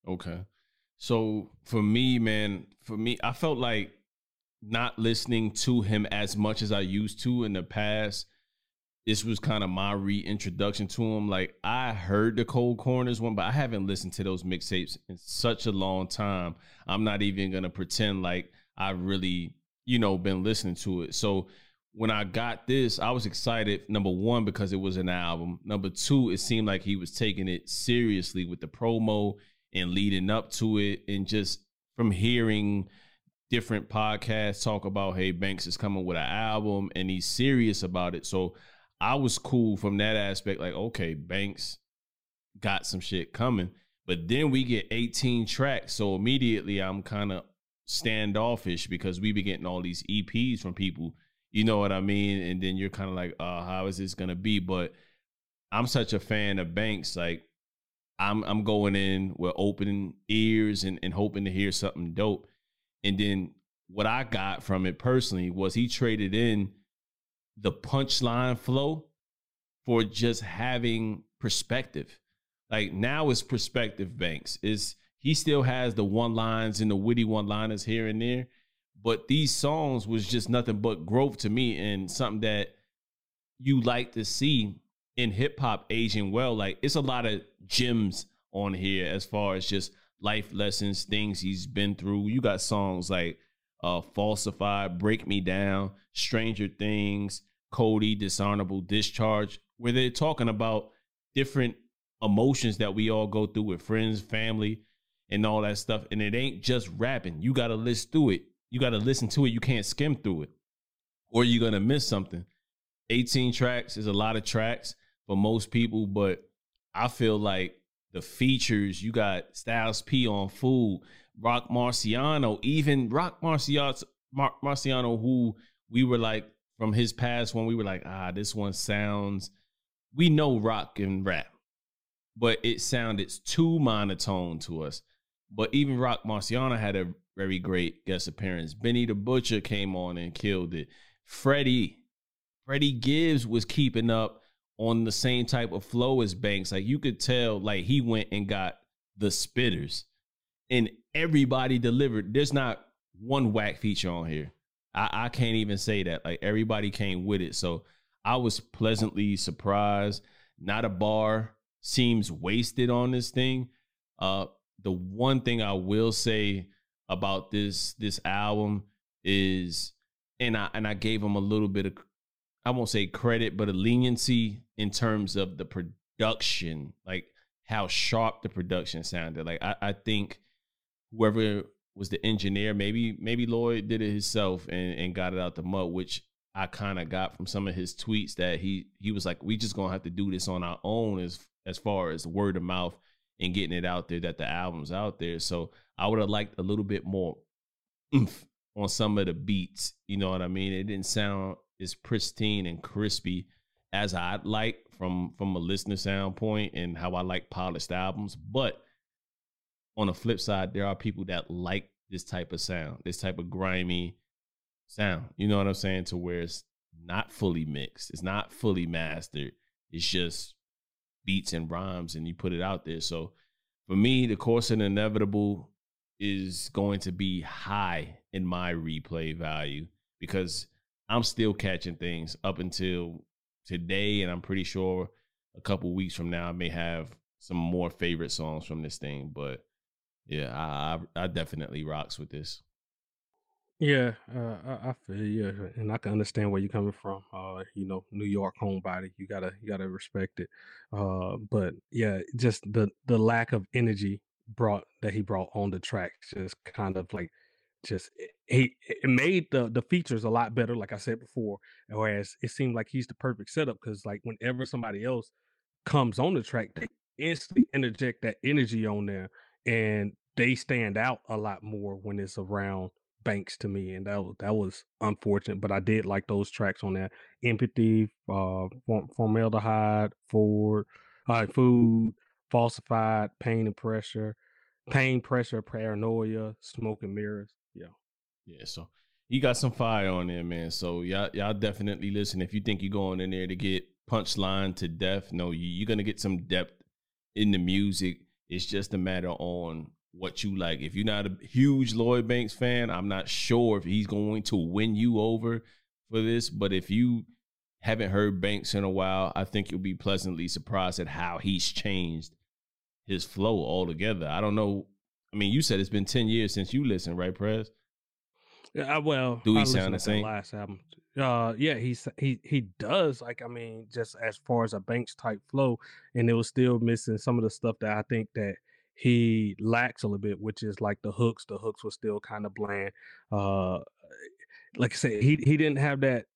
Okay. So for me, man, for me, I felt like not listening to him as much as I used to in the past this was kind of my reintroduction to him. Like I heard the Cold Corners one, but I haven't listened to those mixtapes in such a long time. I'm not even gonna pretend like I really, you know, been listening to it. So when I got this, I was excited. Number one, because it was an album. Number two, it seemed like he was taking it seriously with the promo and leading up to it, and just from hearing different podcasts talk about, hey, Banks is coming with an album, and he's serious about it. So I was cool from that aspect. Like, okay, Banks got some shit coming. But then we get 18 tracks. So immediately I'm kind of standoffish because we be getting all these EPs from people. You know what I mean? And then you're kind of like, uh, how is this gonna be? But I'm such a fan of Banks. Like, I'm I'm going in with open ears and, and hoping to hear something dope. And then what I got from it personally was he traded in the punchline flow for just having perspective. Like now it's perspective banks. Is he still has the one lines and the witty one liners here and there, but these songs was just nothing but growth to me and something that you like to see in hip hop aging well. Like it's a lot of gems on here as far as just life lessons, things he's been through. You got songs like uh Falsified, Break Me Down, Stranger Things, Cody, Dishonorable Discharge, where they're talking about different emotions that we all go through with friends, family, and all that stuff. And it ain't just rapping. You gotta listen through it. You gotta listen to it. You can't skim through it. Or you're gonna miss something. 18 tracks is a lot of tracks for most people, but I feel like the features, you got Styles P on Food, Roc Marciano, even Roc Marciano, Mar- Marciano, who we were like from his past when we were like, ah, this one sounds. We know rock and rap, but it sounded too monotone to us. But even Roc Marciano had a very great guest appearance. Benny the Butcher came on and killed it. Freddie, Freddie Gibbs was keeping up on the same type of flow as Banks. Like you could tell, like he went and got the spitters, and everybody delivered. There's not one whack feature on here. I, I can't even say that. Like everybody came with it. So I was pleasantly surprised. Not a bar seems wasted on this thing. Uh the one thing I will say about this this album is and I and I gave him a little bit of I won't say credit, but a leniency in terms of the production, like how sharp the production sounded. Like I, I think whoever was the engineer, maybe maybe Lloyd did it himself and, and got it out the mud, which I kind of got from some of his tweets that he he was like, we just gonna have to do this on our own as as far as word of mouth and getting it out there that the album's out there. So I would have liked a little bit more oomph on some of the beats. You know what I mean? It didn't sound as pristine and crispy as I'd like from from a listener standpoint and how I like polished albums. But on the flip side, there are people that like this type of sound, this type of grimy sound. You know what I'm saying? To where it's not fully mixed, it's not fully mastered. It's just beats and rhymes, and you put it out there. So for me, the course and inevitable is going to be high in my replay value because I'm still catching things up until today, and I'm pretty sure a couple weeks from now I may have some more favorite songs from this thing. But yeah, I I, I definitely rocks with this. Yeah, uh, I, I feel you, and I can understand where you're coming from. Uh, you know, New York homebody, you gotta you gotta respect it. Uh, but yeah, just the the lack of energy brought that he brought on the track, just kind of like, just it, he it made the the features a lot better. Like I said before, whereas it seemed like he's the perfect setup because like whenever somebody else comes on the track, they instantly interject that energy on there, and they stand out a lot more when it's around Banks to me, and that was that was unfortunate. But I did like those tracks on that empathy, uh, formaldehyde, forward, uh, food, falsified, pain and pressure, pain, pressure, paranoia, smoke and mirrors. Yeah, yeah. So you got some fire on there, man. So y'all, y'all definitely listen. If you think you're going in there to get punchline to death, no, you, you're gonna get some depth in the music. It's just a matter on what you like. If you're not a huge Lloyd Banks fan, I'm not sure if he's going to win you over for this. But if you haven't heard Banks in a while, I think you'll be pleasantly surprised at how he's changed his flow altogether. I don't know. I mean, you said it's been 10 years since you listened, right, Prez? Yeah, well, do he sound the same? Last album, uh, yeah, he's he he does. Like, I mean, just as far as a Banks type flow, and it was still missing some of the stuff that I think that he lacks a little bit, which is like the hooks. The hooks were still kind of bland. Uh, like I said, he he didn't have that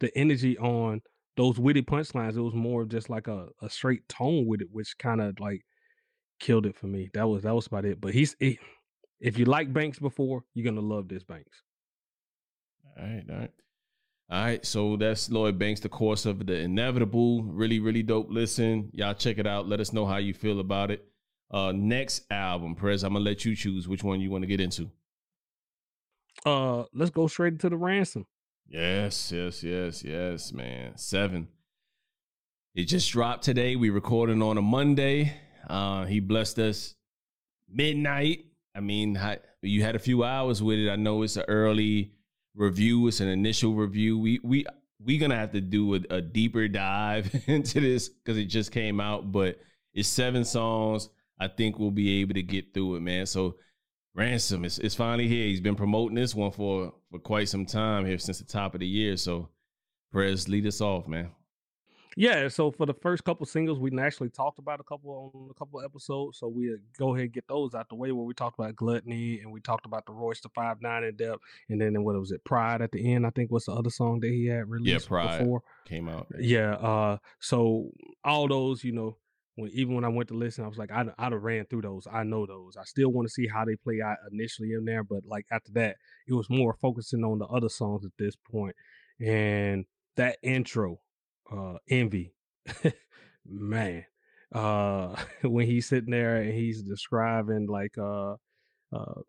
the energy on those witty punchlines. It was more just like a, a straight tone with it, which kind of like killed it for me. That was that was about it. But he's he, if you like Banks before, you're gonna love this Banks. All right, all right. All right, so that's Lloyd Banks, the course of the inevitable. Really, really dope listen. Y'all check it out. Let us know how you feel about it. Uh, next album, Prez, I'm gonna let you choose which one you want to get into. Uh, let's go straight into the ransom. Yes, yes, yes, yes, man. Seven. It just dropped today. We recording on a Monday. Uh, he blessed us midnight. I mean, you had a few hours with it. I know it's an early review. It's an initial review. We we we gonna have to do a, a deeper dive into this because it just came out. But it's seven songs. I think we'll be able to get through it, man. So Ransom is, is finally here. He's been promoting this one for for quite some time here since the top of the year. So Prez, lead us off, man. Yeah, so for the first couple singles, we actually talked about a couple on a couple episodes. So we go ahead and get those out the way where we talked about Gluttony and we talked about the Royce da 5'9" in depth, and then what was it, Pride at the end? I think what's the other song that he had released yeah, Pride before came out. Yeah, uh, so all those, you know, when even when I went to listen, I was like, I'd, I'd have ran through those. I know those. I still want to see how they play out initially in there, but like after that, it was more focusing on the other songs at this point. And that intro, uh, Envy, man, uh, when he's sitting there and he's describing like uh, uh,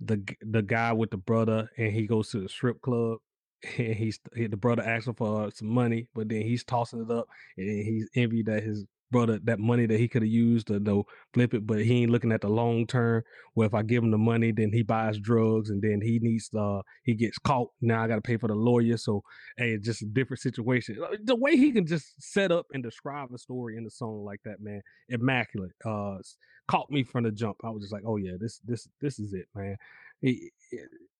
the the guy with the brother, and he goes to the strip club and he's the brother asking for some money, but then he's tossing it up, and he's envy that his brother that money that he could have used to know flip it, but he ain't looking at the long term. Where if I give him the money, then he buys drugs, and then he needs uh he gets caught. Now I got to pay for the lawyer. So hey, it's just a different situation. Uh, the way he can just set up and describe a story in the song like that, man, immaculate. Uh, caught me from the jump. I was just like, oh yeah, this this this is it, man.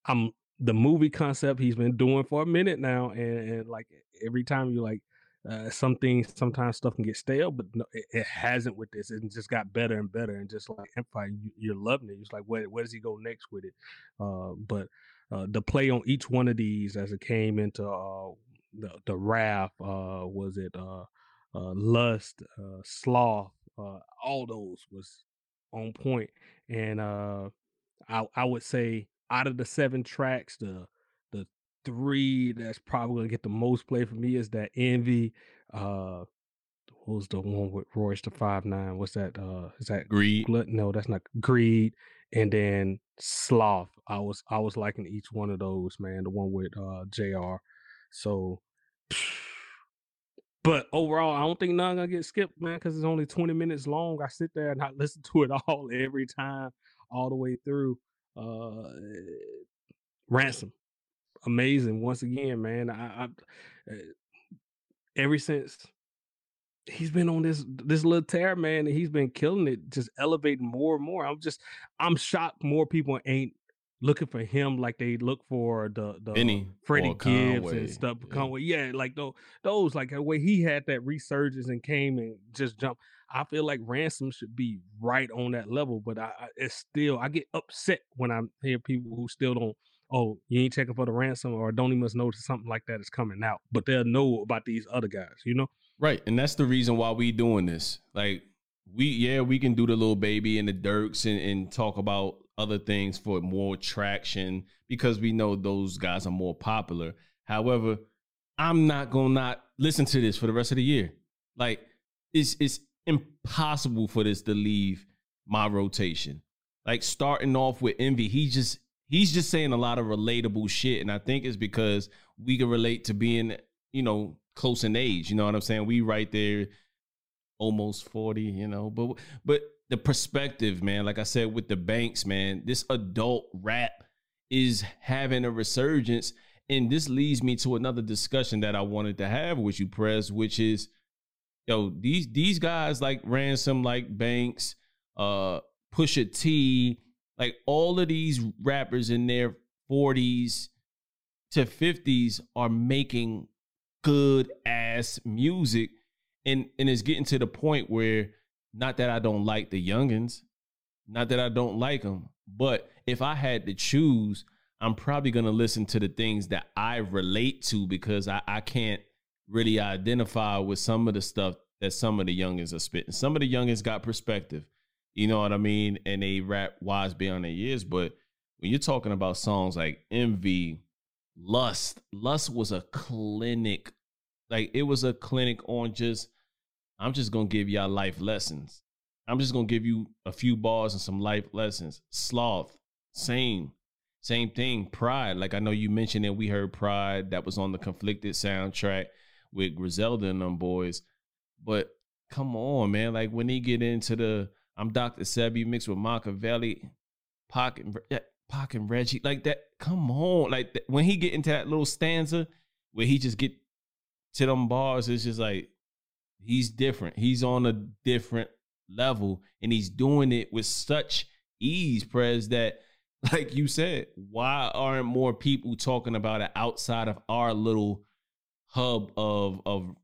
I'm the movie concept he's been doing for a minute now, and, and like every time you like uh, some things, sometimes stuff can get stale, but no, it, it, hasn't with this. It just got better and better, and just like Empire, you, are loving it. It's like, where, where does he go next with it? Uh, but uh, the play on each one of these as it came into uh, the the wrath, uh, was it uh, lust, sloth, all those was on point, and I I would say out of the seven tracks, the three that's probably gonna get the most play for me is that envy. Uh, what was the one with Royce da 5'9"? What's that? Uh, is that greed? Glut? No, that's not greed. And then sloth. I was I was liking each one of those, man. The one with uh Jr. So, but overall, I don't think none gonna get skipped, man, because it's only twenty minutes long. I sit there and I listen to it all every time, all the way through. Uh, ransom, amazing once again, man. I, I uh, ever since he's been on this this little tear, man, and he's been killing it, just elevating more and more. I'm just I'm shocked more people ain't looking for him like they look for the the Benny Freddie Gibbs and stuff. Yeah. Conway, yeah, like those those like the way he had that resurgence and came and just jumped. I feel like Ransom should be right on that level, but I, I it's still I get upset when I hear people who still don't. Oh, you ain't checking for the ransom, or don't even know something like that is coming out, but they'll know about these other guys, you know? Right, and that's the reason why we doing this. Like, we yeah, we can do the Lil Baby and the Durks and, and talk about other things for more traction because we know those guys are more popular. However, I'm not gonna not listen to this for the rest of the year. Like, it's it's impossible for this to leave my rotation. Like starting off with envy, he just he's just saying a lot of relatable shit, and I think it's because we can relate to being you know close in age. You know what I'm saying? We right there, almost forty. You know, but but the perspective, man. Like I said with the banks, man, this adult rap is having a resurgence. And this leads me to another discussion that I wanted to have with you, Prez, which is yo, these these guys like Ransom, like Banks, uh, Pusha T, like all of these rappers in their 40s to 50s are making good ass music. And and it's getting to the point where not that I don't like the youngins, not that I don't like them, but if I had to choose, I'm probably gonna listen to the things that I relate to because I, I can't really identify with some of the stuff that some of the youngins are spitting. Some of the youngins got perspective, you know what I mean, and they rap wise beyond their years. But when you're talking about songs like Envy, Lust, Lust was a clinic, like it was a clinic on just. I'm just gonna give y'all life lessons. I'm just gonna give you a few bars and some life lessons. Sloth, same. Same thing. Pride. Like I know you mentioned that we heard Pride that was on the conflicted soundtrack with Griselda and them boys. But come on, man. Like when he get into the I'm Dr. Sebi mixed with Makaveli, Pac and, Pac and Reggie, like that. Come on. Like that, when he get into that little stanza where he just get to them bars, it's just like he's different. He's on a different level and he's doing it with such ease, Prez, that like you said, why aren't more people talking about it outside of our little hub of of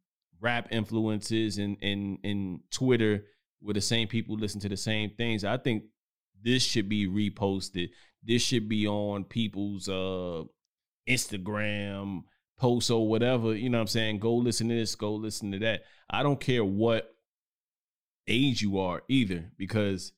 rap influences and and and Twitter where the same people listen to the same things. I think this should be reposted. This should be on people's uh Instagram posts or whatever. You know what I'm saying? Go listen to this, go listen to that. I don't care what age you are either, because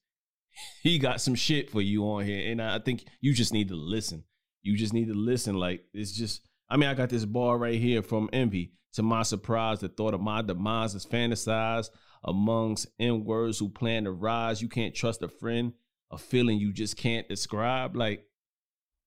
he got some shit for you on here. And I think you just need to listen. You just need to listen. Like it's just I mean, I got this bar right here from Envy. To my surprise, the thought of my demise is fantasized amongst N words who plan to rise. You can't trust a friend, a feeling you just can't describe. Like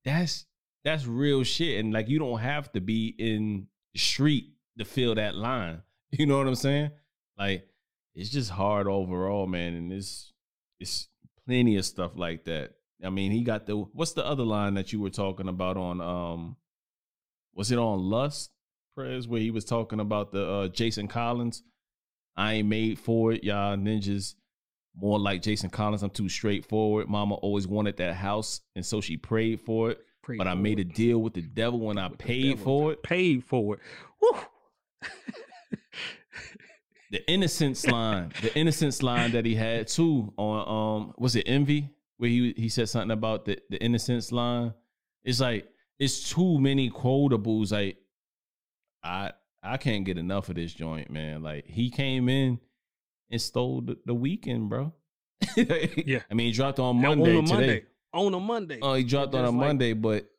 that's that's real shit. And like you don't have to be in the street to feel that line. You know what I'm saying? Like it's just hard overall, man. And it's it's plenty of stuff like that. I mean, he got the what's the other line that you were talking about on um was it on Lust? Prez where he was talking about the uh, Jason Collins. I ain't made for it, y'all ninjas. More like Jason Collins. I'm too straightforward. Mama always wanted that house, and so she prayed for it. Pray but I made a deal with the devil when I With paid for it. Paid for it. Woo. The innocence line, the innocence line that he had too on um was it envy where he he said something about the the innocence line. It's like it's too many quotables. Like I I can't get enough of this joint, man. Like he came in and stole the, the weekend, bro. Yeah. I mean, he dropped on Monday on a today. Monday. On a Monday. Oh, he dropped on a like- Monday, but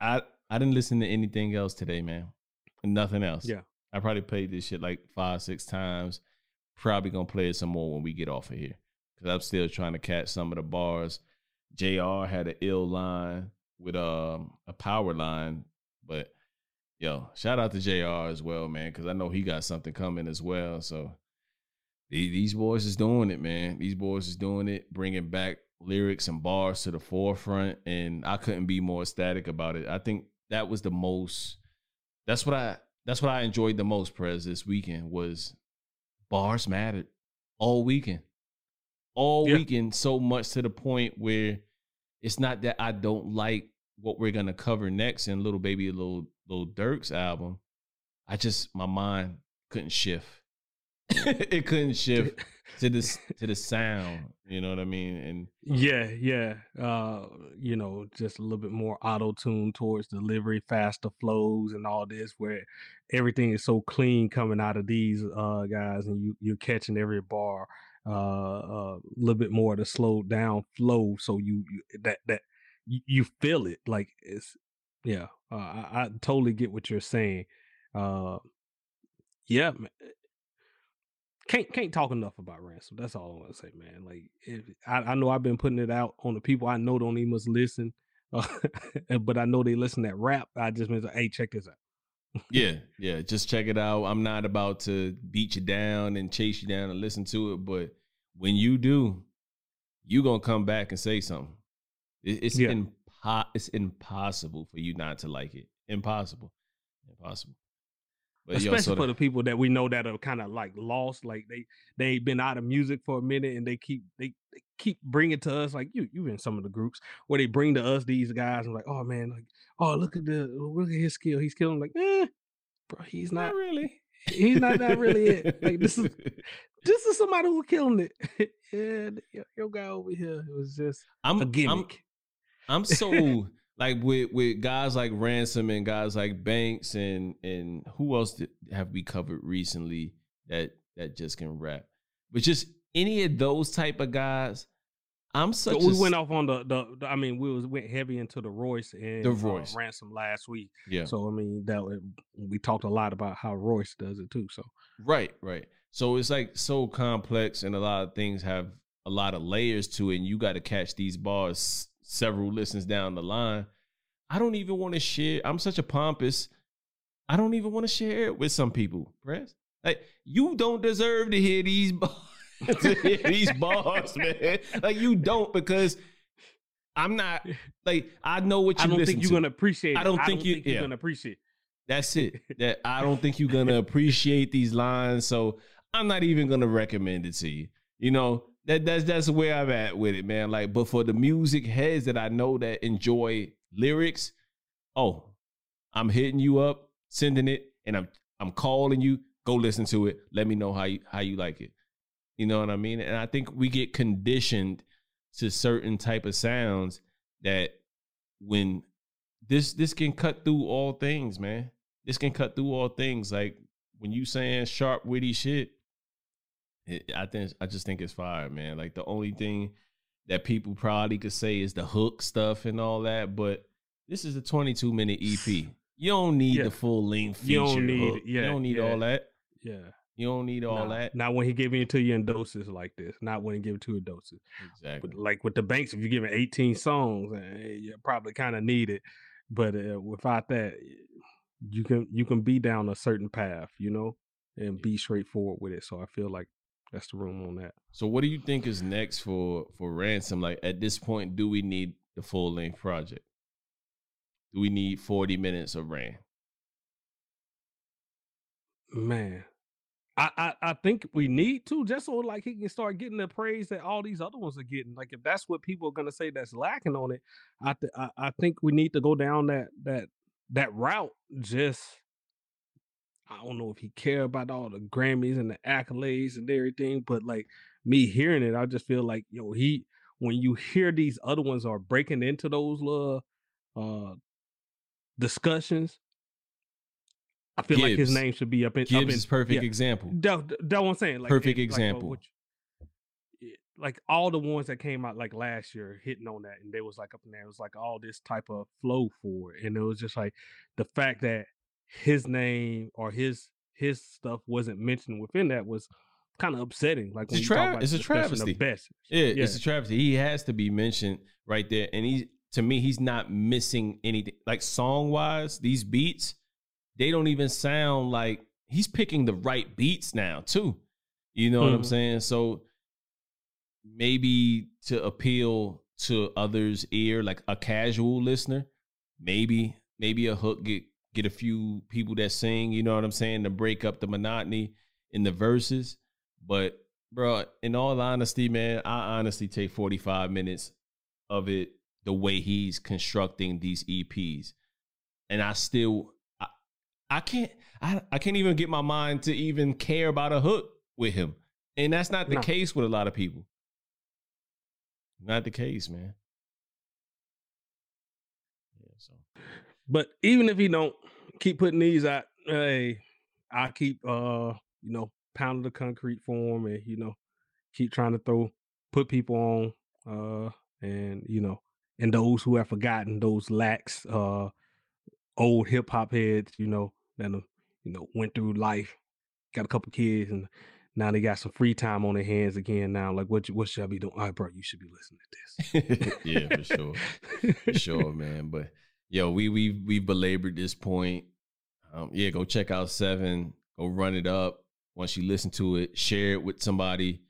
I I didn't listen to anything else today, man. Nothing else. Yeah. I probably played this shit like five, six times. Probably gonna play it some more when we get off of here. Cause I'm still trying to catch some of the bars. JR had an ill line with um a power line, but yo, shout out to JR as well, man, because I know he got something coming as well. So these boys is doing it, man. These boys is doing it, bringing back lyrics and bars to the forefront, and I couldn't be more ecstatic about it. I think that was the most. That's what I. That's what I enjoyed the most, Prez, this weekend was bars mattered all weekend, all Yeah. weekend, so much to the point where it's not that I don't like what we're gonna cover next in Little Baby Little Little Durk's album. I just my mind couldn't shift. it couldn't shift to this to the sound. You know what I mean? And Yeah, yeah. Uh, you know, just a little bit more auto tune towards delivery, faster flows, and all this, where everything is so clean coming out of these uh guys, and you you're catching every bar. Uh, uh, a little bit more of the slowed down flow, so you, you that that you, feel it like it's yeah. Uh, I, I totally get what you're saying. Uh, yeah, ma- can't can't talk enough about ransom. That's all I want to say, man. Like, if, I I know I've been putting it out on the people I know don't even must listen, uh, but I know they listen that rap. I just like, hey, check this out. yeah, yeah, just check it out. I'm not about to beat you down and chase you down and listen to it, but when you do, you gonna come back and say something. It- It's Yeah. impo- it's impossible for you not to like it. Impossible, impossible. But yo, Especially so for the- the people that we know that are kind of like lost, like they they been out of music for a minute, and they keep they, they keep bringing to us like you you in some of the groups where they bring to us these guys and like oh man like oh look at the look at his skill he's killing like eh bro he's not not really. he's not that really it like this is this is somebody who killing it and your, guy over here it was just I'm a I'm gimmick I'm so like with with guys like Ransom and guys like Banks and and who else did, have we covered recently that that just can rap? But just any of those type of guys, I'm such. So we s- went off on the, the the- I mean we was went heavy into the Royce and The uh, Royce. ransom last week Yeah, so I mean that wa- we talked a lot about how Royce does it too so right, right. So it's like so complex, and a lot of things have a lot of layers to it, and you got to catch these bars several listens down the line. I don't even want to share. I'm such a pompous. I don't even want to share it with some people, Prez. Like you don't deserve to hear these bars, hear these bars, man. Like you don't because I'm not like I know what you I don't think you're to. gonna appreciate it I don't think you- think you're yeah. gonna appreciate That's it. That I don't think you're gonna appreciate these lines, so I'm not even gonna recommend it to you. You know that that's that's where I'm at with it, man. Like, but for the music heads that I know that enjoy lyrics, oh, I'm hitting you up, sending it, and I'm I'm calling you. Go listen to it. Let me know how you how you like it. You know what I mean? And I think we get conditioned to certain type of sounds that when this this can cut through all things, man. This can cut through all things. Like when you saying sharp, witty shit, it, I think I just think it's fire, man. Like the only thing that people probably could say is the hook stuff and all that, but this is a 22 minute EP. You don't need Yeah. the full length feature. You don't need- hook. yeah, you don't need yeah. all that. yeah You don't need all Nah, that. not when he giving it to you in doses like this not when he give it to you in doses Exactly. But like with the banks, if you're giving 18 songs, eh, you probably kind of need it. But uh, without that, you can you can be down a certain path, you know, and be straightforward with it. So I feel like that's the room on that. So what do you think is next for for ransom? Like at this point, do we need the full length project? Do we need 40 minutes of rain? Man, I, I, I think we need to just so like he can start getting the praise that all these other ones are getting. Like if that's what people are gonna say that's lacking on it, I th- I, I think we need to go down that that that route. Just I don't know if he care about all the Grammys and the accolades and everything, but like me hearing it, I just feel like yo he when you hear these other ones are breaking into those little uh discussions, I feel Gibbs. like his name should be up in. Gibbs up in, is perfect yeah. example. That, that what I'm saying. Like, perfect it, example. Like, uh, like, all the ones that came out like last year hitting on that, and they was like up in there. It was like all this type of flow for it, and it was just like the fact that his name or his his stuff wasn't mentioned within that was kind of upsetting. Like it's, tra- it's a travesty. Best. Yeah, yeah, it's a travesty. He has to be mentioned right there, and he to me he's not missing anything. Like song wise, these beats they don't even sound like he's picking the right beats now too. You know mm-hmm. what I'm mm-hmm. saying? So maybe to appeal to others' ear, like a casual listener, maybe maybe a hook get get a few people that sing. You know what I'm saying to break up the monotony in the verses. But bro, in all honesty, man, I honestly take 45 minutes of it the way he's constructing these EPs, and I still I can't I, I can't even get my mind to even care about a hook with him. And that's not the no. case with a lot of people. Not the case, man. Yeah, so but even if he don't keep putting these out, hey, I keep uh, you know, pounding the concrete for him and, you know, keep trying to throw put people on uh and you know, and those who have forgotten those lax uh old hip hop heads, you know, that you know went through life, got a couple kids, and now they got some free time on their hands again. Now, like what what should I be doing? Right, bro, you should be listening to this. yeah, for sure, for sure, man. But yo, we we we belabored this point. Um, yeah, go check out Seven. Go run it up. Once you listen to it, share it with somebody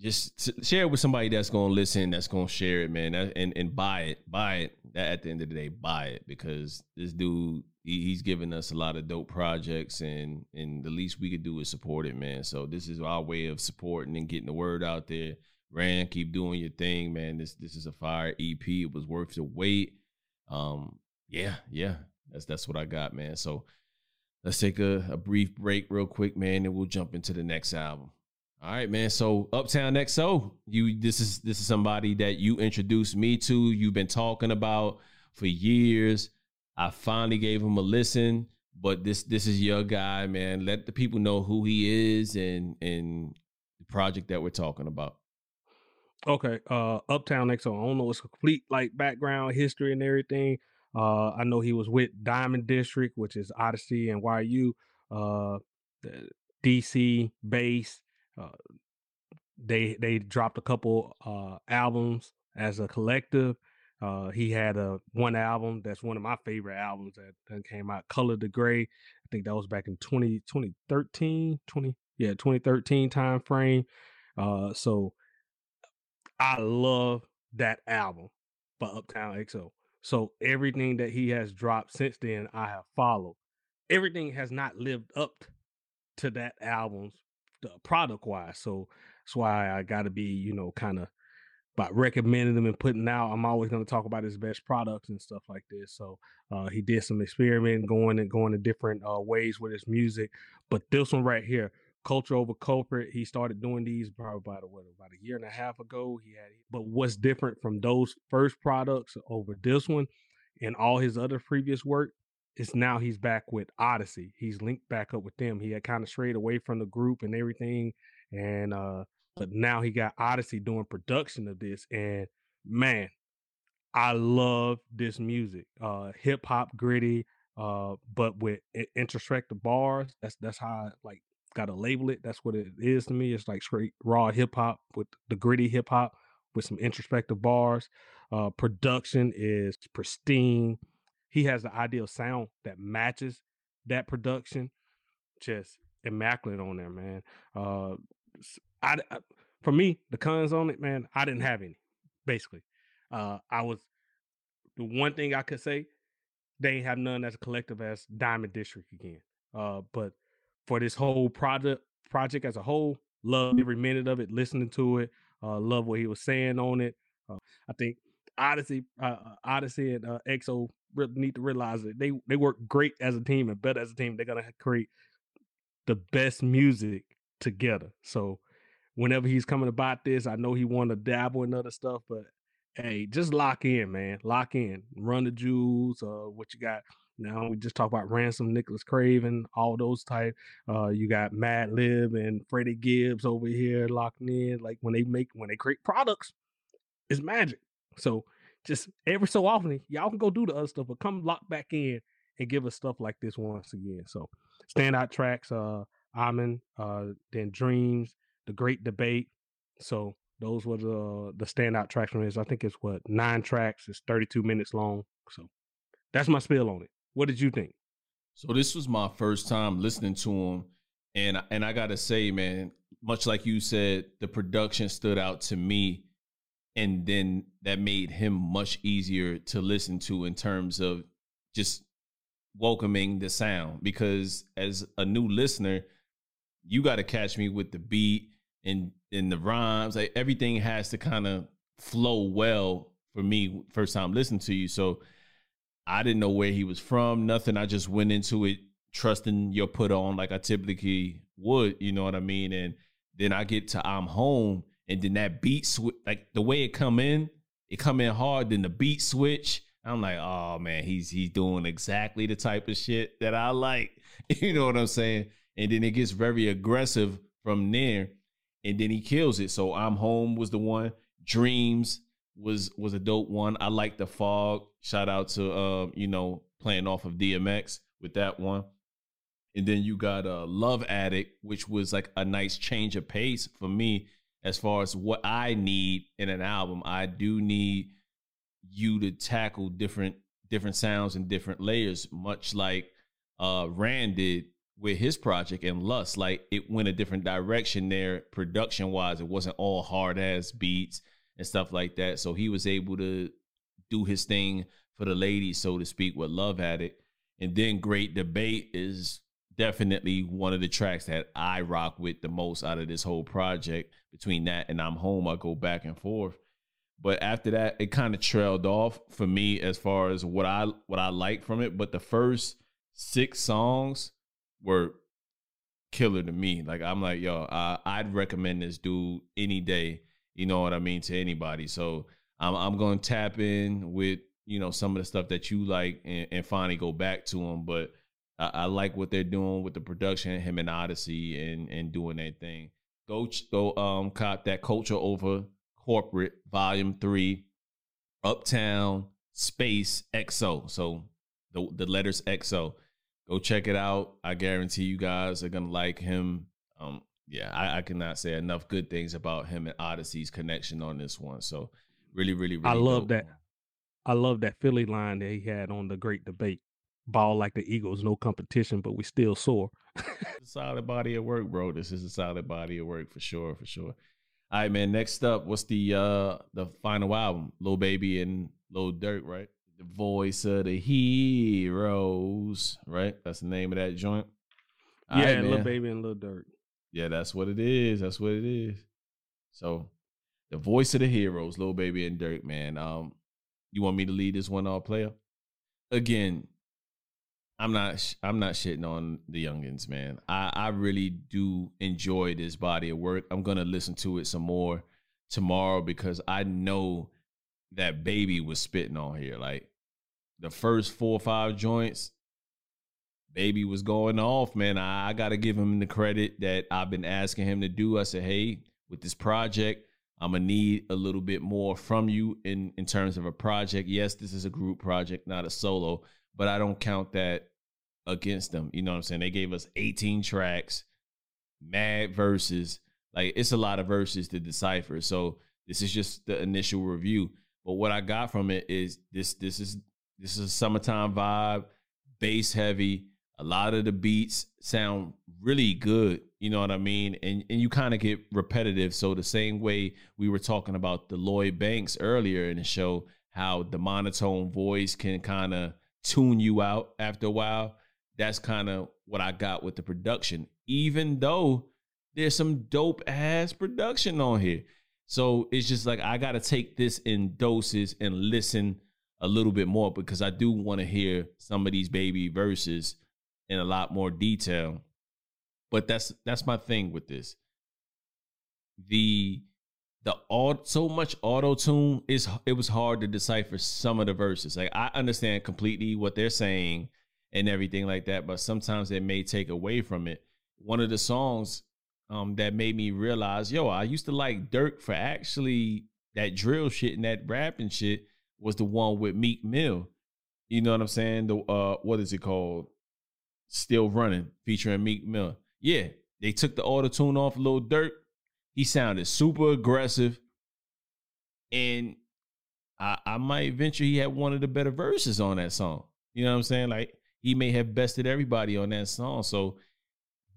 just share it with somebody that's gonna listen, that's gonna share it, man, and and buy it, buy it. That at the end of the day, buy it because this dude he, he's giving us a lot of dope projects, and and the least we could do is support it, man. So this is our way of supporting and getting the word out there. Rand, keep doing your thing, man. This this is a fire EP. It was worth the wait. Um, yeah, yeah, that's that's what I got, man. So let's take a, a brief break, real quick, man, and we'll jump into the next album. All right, man. So Uptown XO, you this is this is somebody that you introduced me to. You've been talking about for years. I finally gave him a listen, but this this is your guy, man. Let the people know who he is and and the project that we're talking about. Okay, uh Uptown XO. I don't know his complete like background, history, and everything. Uh I know he was with Diamond District, which is Oddisee and YU, uh DC bass uh, they they dropped a couple uh, albums as a collective. Uh, he had a one album that's one of my favorite albums that, that came out, Color the Gray. I think that was back in 20, 2013, 20, yeah, 2013 time frame. Uh, so I love that album by Uptown XO. So everything that he has dropped since then, I have followed. Everything has not lived up to that album's product wise. So that's why I got to be, you know, kind of by recommending them and putting out. I'm always going to talk about his best products and stuff like this. So uh, he did some experimenting, going and going to different uh, ways with his music. But this one right here, Culture Over Corporate, he started doing these probably about what about a year and a half ago. He had, but what's different from those first products over this one and all his other previous work is now he's back with Oddisee. He's linked back up with them. He had kind of strayed away from the group and everything. And uh but now he got Oddisee doing production of this. And man, I love this music. Uh hip hop gritty, uh, but with introspective bars. That's that's how I like gotta label it. That's what it is to me. It's like straight raw hip hop with the gritty hip hop with some introspective bars. Uh production is pristine he has the ideal sound that matches that production. Just immaculate on there, man. Uh, I, I for me, the cons on it, man, I didn't have any. Basically, uh, I was the one thing I could say they ain't have none as a collective as Diamond District again. Uh, but for this whole project project as a whole. Love every minute of it, listening to it. Uh, love what he was saying on it. Uh, I think Oddisee, uh, Oddisee, and uh, XO need to realize that they they work great as a team and better as a team. They're gonna create the best music together. So whenever he's coming about this, I know he want to dabble in other stuff, but hey, just lock in, man. Lock in. Run the jewels. Uh, what you got now? We just talk about ransom, Nicholas Craven, all those type. Uh, you got Madlib and Freddie Gibbs over here locking in. Like when they make when they create products, it's magic. So just every so often, y'all can go do the other stuff, but come lock back in and give us stuff like this once again. So standout tracks, uh, Amen, uh, then Dreams, The Great Debate. So those were the the standout tracks from this. I think it's what nine tracks. It's 32 minutes long. So that's my spill on it. What did you think? So this was my first time listening to him, and and I gotta say, man, much like you said, the production stood out to me, and then that made him much easier to listen to in terms of just welcoming the sound. Because as a new listener, you got to catch me with the beat and and the rhymes. Like everything has to kind of flow well for me first time listening to you. So I didn't know where he was from, nothing. I just went into it trusting your put on like I typically would, you know what I mean? And then I get to I'm home and then that beat switch like the way it come in, it come in hard, then the beat switch. I'm like, oh man, he's he's doing exactly the type of shit that I like. You know what I'm saying? And then it gets very aggressive from there and then he kills it. So I'm home was the one. Dreams was was a dope one. I like the fog. Shout out to uh, you know, playing off of DMX with that one. And then you got a uh, Love Addict, which was like a nice change of pace for me as far as what I need in an album. I do need you to tackle different different sounds and different layers, much like uh Rand did with his project and Lust, like it went a different direction there production wise. It wasn't all hard ass beats and stuff like that. So he was able to do his thing for the ladies, so to speak, with Love Addict. And then Great Debate is definitely one of the tracks that I rock with the most out of this whole project. Between that and I'm Home, I go back and forth. But after that, it kind of trailed off for me as far as what I what I like from it. But the first six songs were killer to me. Like I'm like, yo, I, I'd recommend this dude any day. You know what I mean to anybody. So I'm I'm gonna tap in with you know some of the stuff that you like and, and finally go back to them. But I, I, like what they're doing with the production, him and Oddisee, and and doing that thing. Go go um cop that culture over corporate volume three, Uptown Space XO. So the the letters XO go check it out. I guarantee you guys are gonna like him. Um, yeah, I, I cannot say enough good things about him and Oddisee's connection on this one. So really, really, really I love dope. that. I love that Philly line that he had on the great debate. Ball like the Eagles, no competition, but we still soar. solid body of work, bro. This is a solid body of work for sure, for sure. All right, man. Next up, what's the uh the final album? Lil Baby and Lil Durk, right? the voice of the heroes, right? That's the name of that joint. All yeah, right, little baby and little Durk. Yeah, that's what it is. That's what it is. So, the voice of the heroes, Lil Baby and Durk, man. Um, you want me to lead this one all player? Again, I'm not I'm not shitting on the youngins, man. I I really do enjoy this body of work. I'm gonna listen to it some more tomorrow because I know that baby was spitting on here. Like the first four or five joints, baby was going off, man. I, I got to give him the credit that I've been asking him to do. I said, hey, with this project, I'm gonna need a little bit more from you in in terms of a project. Yes, this is a group project, not a solo, but I don't count that against them. You know what I'm saying? They gave us 18 tracks, mad verses. Like it's a lot of verses to decipher. So this is just the initial review. But what I got from it is this this is this is a summertime vibe, bass heavy. A lot of the beats sound really good. You know what I mean? And and you kind of get repetitive. So the same way we were talking about the Lloyd Banks earlier in the show, how the monotone voice can kind of tune you out after a while. that's kind of what I got with the production, even though there's some dope ass production on here. So it's just like I got to take this in doses and listen a little bit more because I do want to hear some of these baby verses in a lot more detail. But that's that's my thing with this. The the all so much auto tune is it was hard to decipher some of the verses. Like I understand completely what they're saying and everything like that, but sometimes it may take away from it. One of the songs um, that made me realize, yo, I used to like Durk for actually that drill shit and that rapping shit was the one with Meek Mill. You know what I'm saying? The uh, what is it called? Still running, featuring Meek Mill. Yeah, they took the auto tune off a little Durk he sounded super aggressive. And I, I might venture he had one of the better verses on that song. You know what I'm saying? Like he may have bested everybody on that song. So,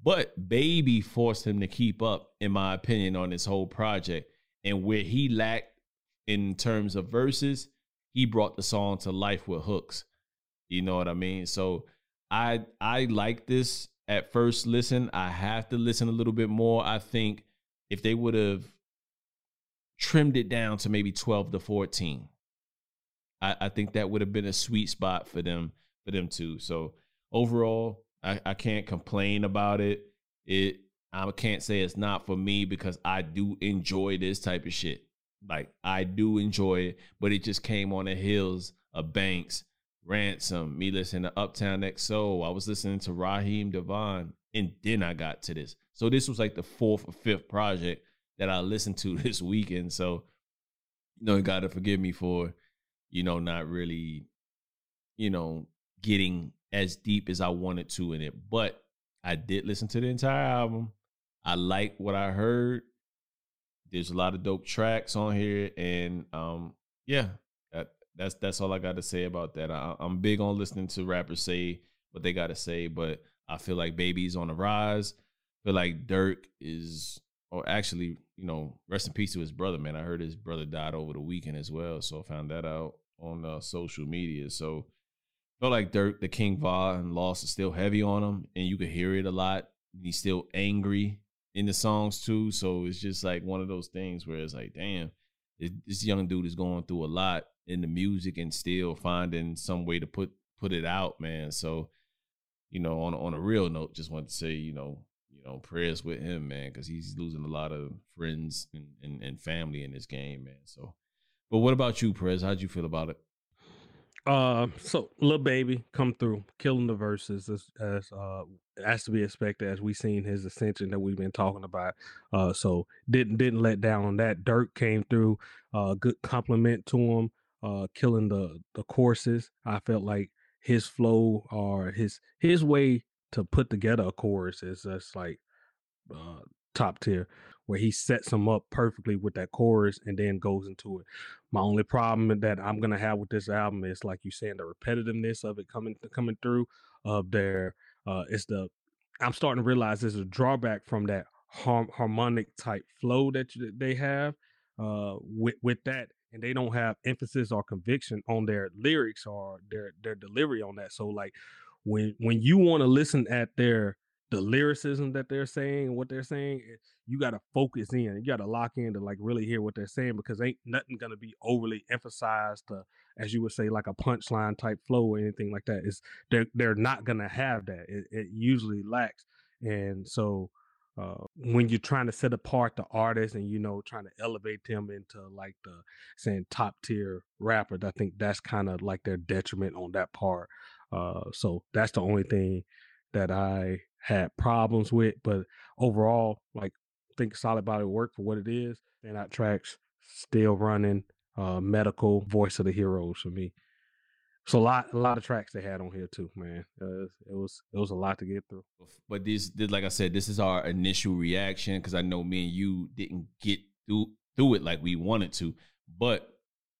but Baby forced him to keep up, in my opinion, on this whole project. And where he lacked in terms of verses, he brought the song to life with hooks. You know what I mean? So I I like this at first listen. I have to listen a little bit more. I think if they would have trimmed it down to maybe 12 to 14 I, I think that would have been a sweet spot for them for them too so overall I, I can't complain about it it i can't say it's not for me because i do enjoy this type of shit like i do enjoy it but it just came on the heels of banks ransom me listening to uptown xo i was listening to Raheem DeVaughn and then i got to this so this was like the fourth or fifth project that I listened to this weekend. So, you know, you gotta forgive me for, you know, not really, you know, getting as deep as I wanted to in it. But I did listen to the entire album. I like what I heard. There's a lot of dope tracks on here, and um, yeah, that's that's all I got to say about that. I, I'm big on listening to rappers say what they got to say, but I feel like Baby's on the rise feel like Durk is, or actually, you know, rest in peace to his brother, man. I heard his brother died over the weekend as well, so I found that out on uh, social media. So felt like Durk, the King Von loss is still heavy on him, and you could hear it a lot. He's still angry in the songs too, so it's just like one of those things where it's like, damn, this young dude is going through a lot in the music and still finding some way to put put it out, man. So, you know, on on a real note, just want to say, you know, you know, prayers with him, man, because he's losing a lot of friends and, and, and, family in this game, man. So, but what about you, Prez? How'd you feel about it? Uh, so little baby come through, killing the verses as, as uh as to be expected as we seen his ascension that we've been talking about. Uh, so didn't didn't let down on that. Durk came through, uh, good compliment to him. Uh, killing the the courses. I felt like his flow or his his way to put together a chorus is just like uh, top tier, where he sets them up perfectly with that chorus and then goes into it. My only problem that I'm gonna have with this album is like you saying the repetitiveness of it coming coming through. Of their, uh, it's the I'm starting to realize there's a drawback from that harmonic type flow that you, they have. Uh, with with that, and they don't have emphasis or conviction on their lyrics or their their delivery on that. So like when when you want to listen at their the lyricism that they're saying, what they're saying, eh, you got to focus in. You got to lock in to like really hear what they're saying because ain't nothing gonna be overly emphasized to, as you would say, like a punchline type flow or anything like that. Is they're they're not gonna have that. It, it usually lacks, and so uh, when you're trying to set apart the artist and you know trying to elevate them into like the saying top tier rapper, I think that's kind of like their detriment on that part. Uh, so that's the only thing that I had problems with. But overall, like think solid body work for what it is. And that tracks still running. Uh, medical voice of the heroes for me. So a lot, a lot of tracks they had on here too, man. Uh, it was, it was a lot to get through. But this, this like I said, this is our initial reaction because I know me and you didn't get through through it like we wanted to. But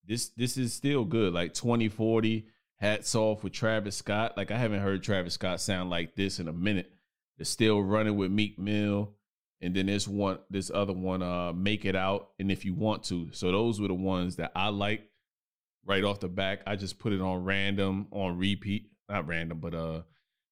this, this is still good. Like 2040 hats off with Travis Scott. Like I haven't heard Travis Scott sound like this in a minute. They're still running with Meek Mill. And then this one, this other one, uh, Make It Out, and if you want to. So those were the ones that I like right off the back. I just put it on random, on repeat. Not random, but uh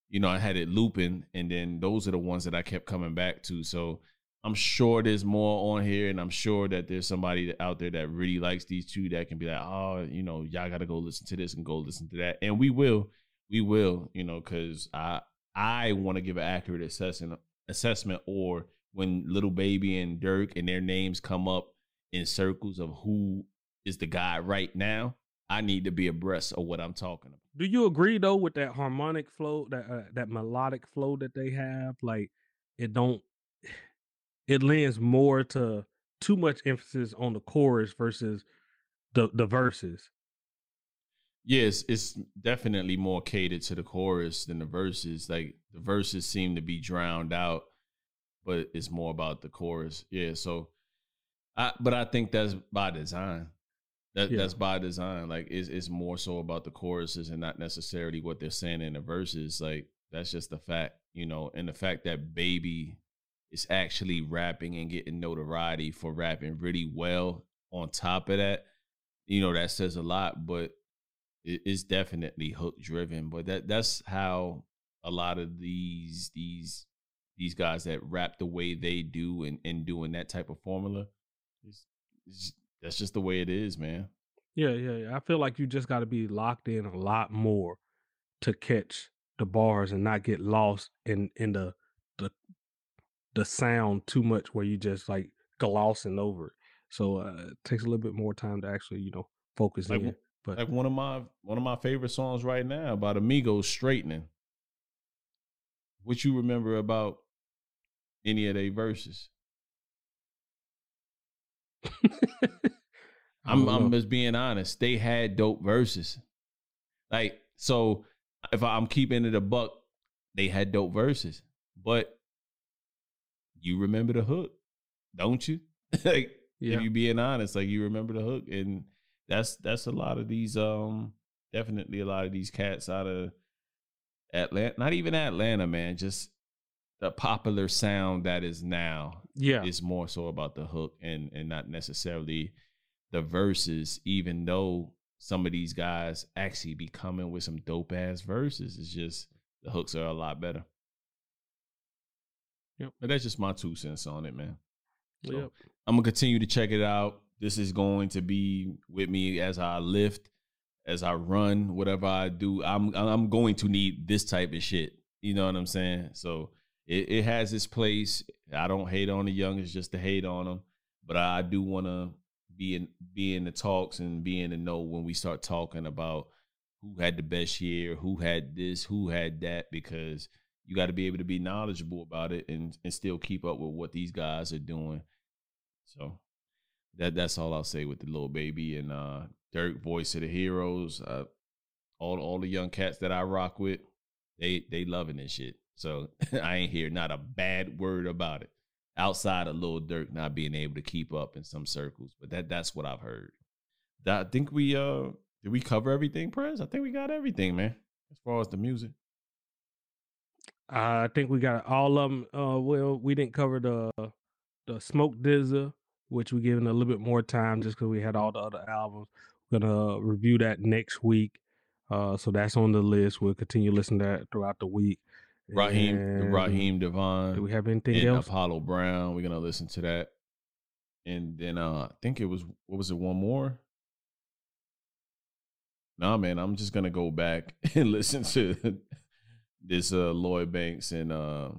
you know, I had it looping, and then those are the ones that I kept coming back to. So I'm sure there's more on here, and I'm sure that there's somebody out there that really likes these two that can be like, oh, you know, y'all got to go listen to this and go listen to that, and we will, we will, you know, because I I want to give an accurate assessment assessment, or when little Baby and Durk and their names come up in circles of who is the guy right now, I need to be abreast of what I'm talking about. Do you agree though with that harmonic flow, that uh, that melodic flow that they have? Like it don't, it lends more to too much emphasis on the chorus versus the the verses. Yes, it's definitely more catered to the chorus than the verses. Like the verses seem to be drowned out, but it's more about the chorus. Yeah, so I but I think that's by design. That yeah. that's by design. Like it's it's more so about the choruses and not necessarily what they're saying in the verses. Like that's just the fact, you know, and the fact that baby is actually rapping and getting notoriety for rapping really well on top of that, you know, that says a lot, but it is definitely hook driven. But that that's how a lot of these these these guys that rap the way they do and, and doing that type of formula, it's, it's that's just the way it is, man. Yeah, yeah, yeah. I feel like you just got to be locked in a lot more to catch the bars and not get lost in in the the the sound too much where you just like glossing over it. So uh, it takes a little bit more time to actually, you know, focus like, in. But like one of my one of my favorite songs right now about a Migos straightening. What you remember about any of their verses? I'm I'm just being honest. They had dope verses. Like so, if I'm keeping it a buck, they had dope verses. But you remember the hook, don't you? like yeah. if you being honest, like you remember the hook, and that's that's a lot of these um definitely a lot of these cats out of Atlanta, not even Atlanta, man, just the popular sound that is now. Yeah, is more so about the hook and and not necessarily the verses, even though some of these guys actually be coming with some dope ass verses. It's just the hooks are a lot better. Yep. But that's just my two cents on it, man. So yep. I'm gonna continue to check it out. This is going to be with me as I lift, as I run, whatever I do. I'm I'm going to need this type of shit. You know what I'm saying? So it, it has its place. I don't hate on the young, it's just to hate on them. But I do want to be in be in the talks and be in the know when we start talking about who had the best year, who had this, who had that, because you got to be able to be knowledgeable about it and and still keep up with what these guys are doing. So that that's all I'll say with the little Baby and uh Durk voice of the heroes. Uh, all all the young cats that I rock with, they they loving this shit. So I ain't hear not a bad word about it outside of Lil Durk not being able to keep up in some circles. But that that's what I've heard. I think we uh did we cover everything, Prez? I think we got everything, man. As far as the music. I think we got all of them. Uh, well, we didn't cover the the Smoke DZA, which we giving a little bit more time just because we had all the other albums. We're gonna review that next week. Uh, so that's on the list. We'll continue listening to that throughout the week. Raheem, and Raheem DeVaughn. Do we have anything else? Apollo Brown. We're gonna listen to that, and then uh, I think it was what was it? One more. Nah, man, I'm just gonna go back and listen to this uh Lloyd Banks and uh,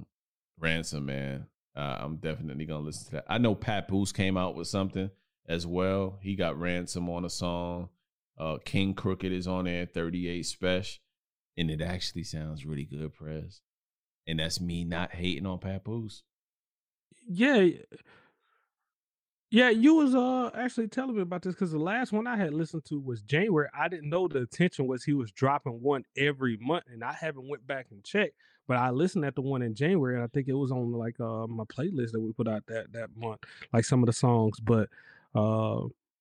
Ransom, man. Uh, I'm definitely gonna listen to that. I know Papoose came out with something as well. He got Ransom on a song. Uh, King Crooked is on there, 38 Spesh, and it actually sounds really good, Prez and that's me not hating on Papoose. Yeah, yeah. You was uh actually telling me about this because the last one I had listened to was January. I didn't know the attention was he was dropping one every month, and I haven't went back and checked. But I listened at the one in January, and I think it was on like uh my playlist that we put out that that month, like some of the songs. But uh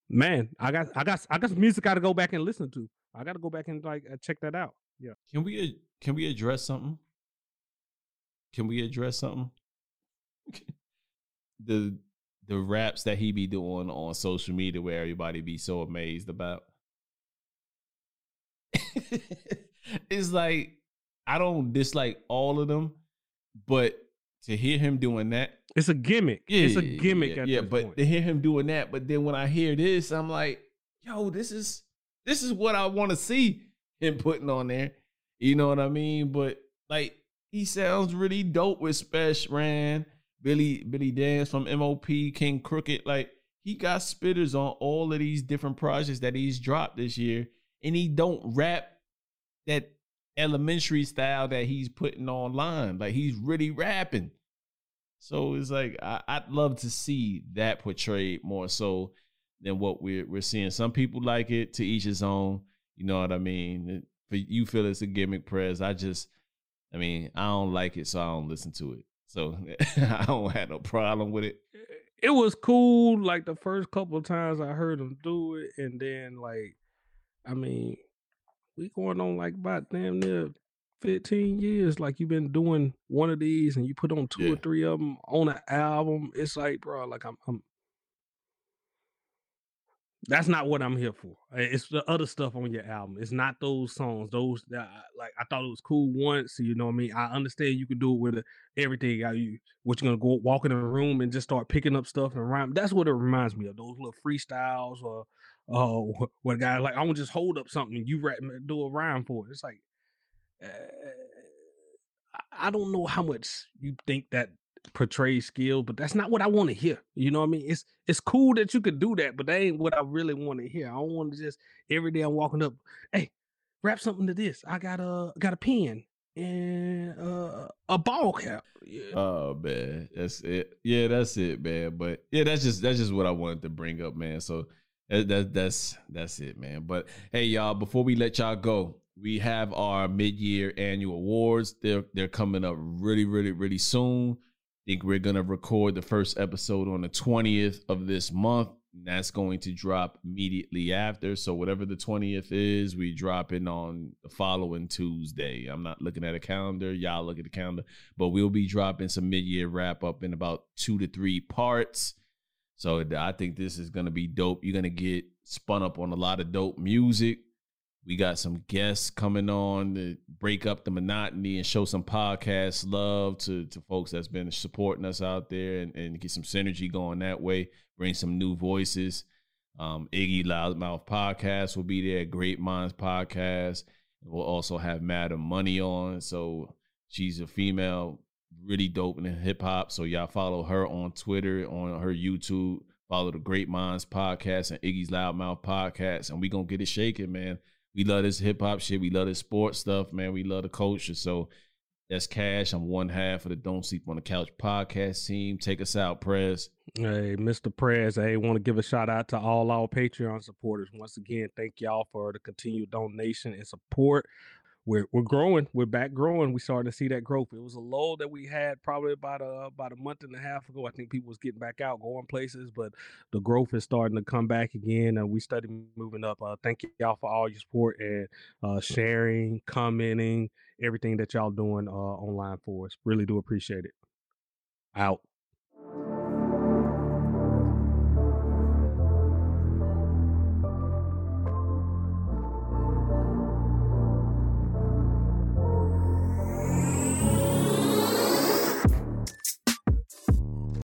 man, I got I got I got some music I got to go back and listen to. I got to go back and like uh, check that out. Yeah. Can we can we address something? Can we address something? the the raps that he be doing on social media where everybody be so amazed about. it's like I don't dislike all of them, but to hear him doing that, it's a gimmick. Yeah, it's a gimmick. Yeah, yeah but point. to hear him doing that, but then when I hear this, I'm like, yo, this is this is what I want to see him putting on there. You know what I mean? But like, he sounds really dope with Spesh Ran, Billy Billy Danze from MOP, King Crooked. Like, he got spitters on all of these different projects that he's dropped this year, and he don't rap that elementary style that he's putting online. Like he's really rapping. So it's like I, would love to see that portrayed more so than what we're we're seeing. Some people like it to each his own. You know what I mean? But you feel it's a gimmick Prez. I just, I mean, I don't like it, so I don't listen to it. So I don't have no problem with it. It was cool, like the first couple of times I heard him do it, and then like, I mean, we going on like about damn near 15 years like you've been doing one of these and you put on two yeah. or three of them on an album it's like bro like I'm, I'm that's not what I'm here for. It's the other stuff on your album. It's not those songs. Those that like I thought it was cool once. You know what I mean? I understand you can do it with everything. How you what you're gonna go walk in a room and just start picking up stuff and rhyme. That's what it reminds me of. Those little freestyles or oh, uh, what guy like I want to just hold up something you rap, do a rhyme for it. It's like uh, I don't know how much you think that portrays skill, but that's not what I want to hear. You know what I mean? It's it's cool that you could do that, but that ain't what I really want to hear. I don't want to just every day I'm walking up, hey, wrap something to this. I got a got a pen and uh, a ball cap. Yeah. Oh man, that's it. Yeah, that's it, man. But yeah, that's just that's just what I wanted to bring up, man. So that, that that's that's it, man. But hey, y'all, before we let y'all go, we have our mid-year annual awards. They're they're coming up really, really, really soon think we're gonna record the first episode on the 20th of this month. that's going to drop immediately after. So whatever the 20th is, we drop it on the following Tuesday. I'm not looking at a calendar. Y'all look at the calendar. But we'll be dropping some mid-year wrap up in about two to three parts. So I think this is gonna be dope. You're gonna get spun up on a lot of dope music. We got some guests coming on to break up the monotony and show some podcast love to, to folks that's been supporting us out there and, and get some synergy going that way. Bring some new voices. Um, Iggy Loudmouth podcast will be there. Great Minds podcast. We'll also have Madam Money on. So she's a female, really dope in hip hop. So y'all follow her on Twitter, on her YouTube. Follow the Great Minds podcast and Iggy's Loudmouth podcast, and we gonna get it shaking, man we love this hip hop shit. We love this sports stuff, man. We love the culture. So that's Cash. I'm one half of the Don't Sleep on the Couch podcast team. Take us out, Prez. Hey, Mr. Prez. Hey, want to give a shout out to all our Patreon supporters. Once again, thank y'all for the continued donation and support we're we're growing. We're back growing. We starting to see that growth. It was a lull that we had probably about a about a month and a half ago. I think people was getting back out, going places, but the growth is starting to come back again, and we started moving up. Uh, thank y'all for all your support and uh, sharing, commenting, everything that y'all doing uh, online for us. Really do appreciate it. Out.